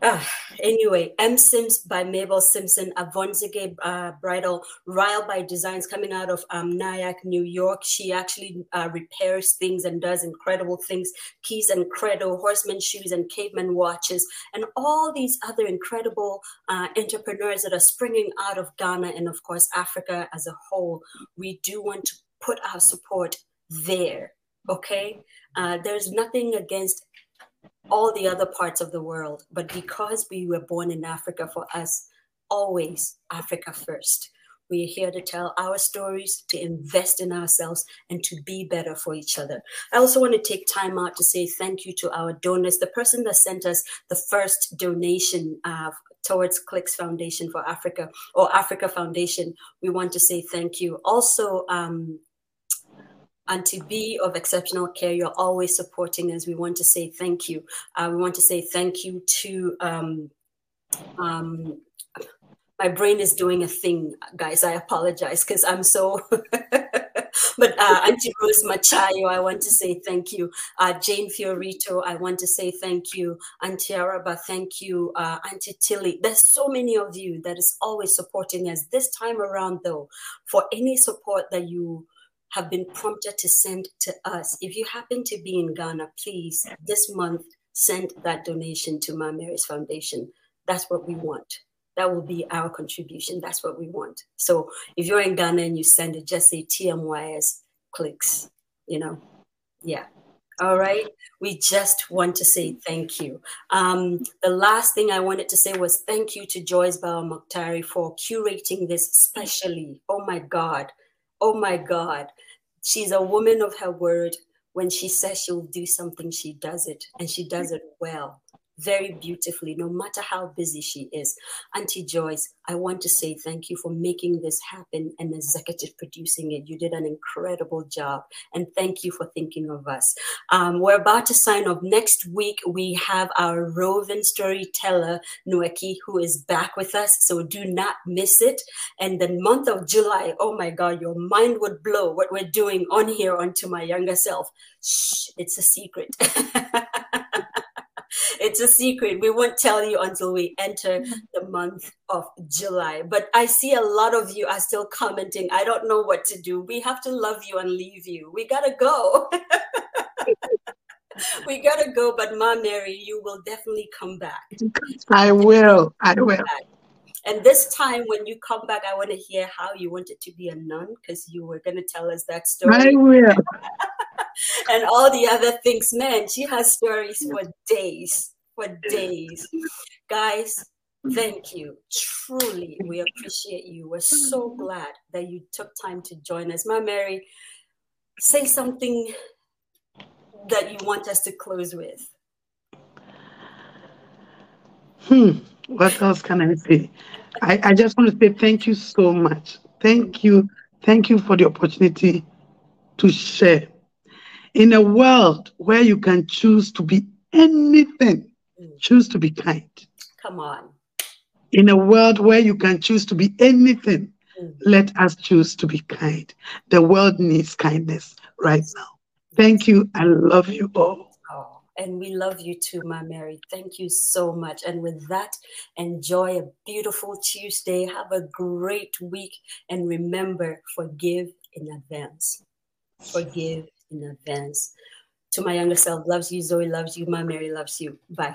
Uh, anyway, M Sims by Mabel Simpson, Avonzige uh, Bridal, Ryle by Designs coming out of um, Nyack, New York. She actually uh, repairs things and does incredible things. Keys and Credo, Horseman Shoes and Caveman Watches, and all these other incredible uh, entrepreneurs that are springing out of Ghana and, of course, Africa as a whole. We do want to put our support there. Okay? Uh, there's nothing against all the other parts of the world. But because we were born in Africa, for us, always Africa first. We're here to tell our stories, to invest in ourselves, and to be better for each other. I also want to take time out to say thank you to our donors. The person that sent us the first donation uh, towards Klicks Foundation for Africa or Africa Foundation, we want to say thank you. Also, um, and to be of exceptional care. You're always supporting us. We want to say thank you. Uh, we want to say thank you to. Um, um, my brain is doing a thing, guys. I apologize because I'm so. but uh, Auntie Rose Machayo, I want to say thank you. Uh, Jane Fiorito, I want to say thank you. Auntie Araba, thank you. Uh, Auntie Tilly, there's so many of you that is always supporting us. This time around, though, for any support that you have been prompted to send to us. If you happen to be in Ghana, please this month send that donation to My Mary's Foundation. That's what we want. That will be our contribution. That's what we want. So if you're in Ghana and you send it, just say TMYS klicks, you know. Yeah. All right. We just want to say thank you. Um, the last thing I wanted to say was thank you to Joyce Bauer Mokhtari for curating this specially. Oh my God oh my God, she's a woman of her word. When she says she'll do something, she does it, and she does it well very beautifully, no matter how busy she is. Auntie Joyce, I want to say thank you for making this happen and executive producing it. You did an incredible job, and thank you for thinking of us. Um, we're about to sign off. Next week, we have our roving storyteller, Nueki, who is back with us, so do not miss it. And the month of July, oh my God, your mind would blow what we're doing on here onto my younger self. Shh, it's a secret. it's a secret. We won't tell you until we enter mm-hmm. the month of July. But I see a lot of you are still commenting. I don't know what to do. We have to love you and leave you. We gotta go. we gotta go, but Ma Mary, you will definitely come back. I will. I will. And this time, when you come back, I want to hear how you wanted to be a nun because you were going to tell us that story. I will. and all the other things. Man, she has stories for days, for days. Guys, thank you. Truly, we appreciate you. We're so glad that you took time to join us. My Mary, say something that you want us to close with. Hmm. What else can I say? I, I just want to say thank you so much. Thank you. Thank you for the opportunity to share. In a world where you can choose to be anything, choose to be kind. Come on. In a world where you can choose to be anything, mm. let us choose to be kind. The world needs kindness right now. Thank you. I love you all. And we love you too, my Mary. Thank you so much. And with that, enjoy a beautiful Tuesday. Have a great week. And remember, forgive in advance. Forgive in advance. To my younger self, loves you. Zoe loves you. My Mary loves you. Bye.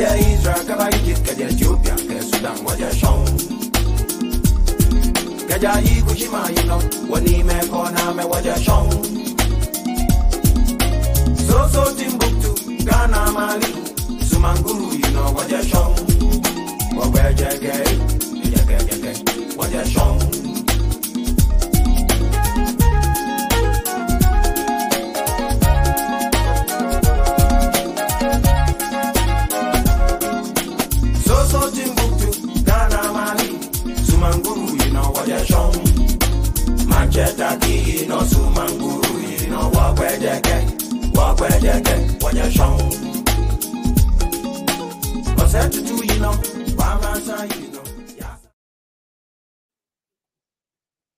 Kaja Israel, kaba Egypt, kaja Ethiopia, kaja Sudan, waja Shong. Kaja Ikushima, you know, wani me waja Shong. So so Timbuktu, Ghana, Mali, Sumanguru, know, waja Shong. Waja Jage, Jage Jage, waja Shong. Manchester, you know Sumanguru, what where you get, what you're shown. What's that to do, you know, Why am I?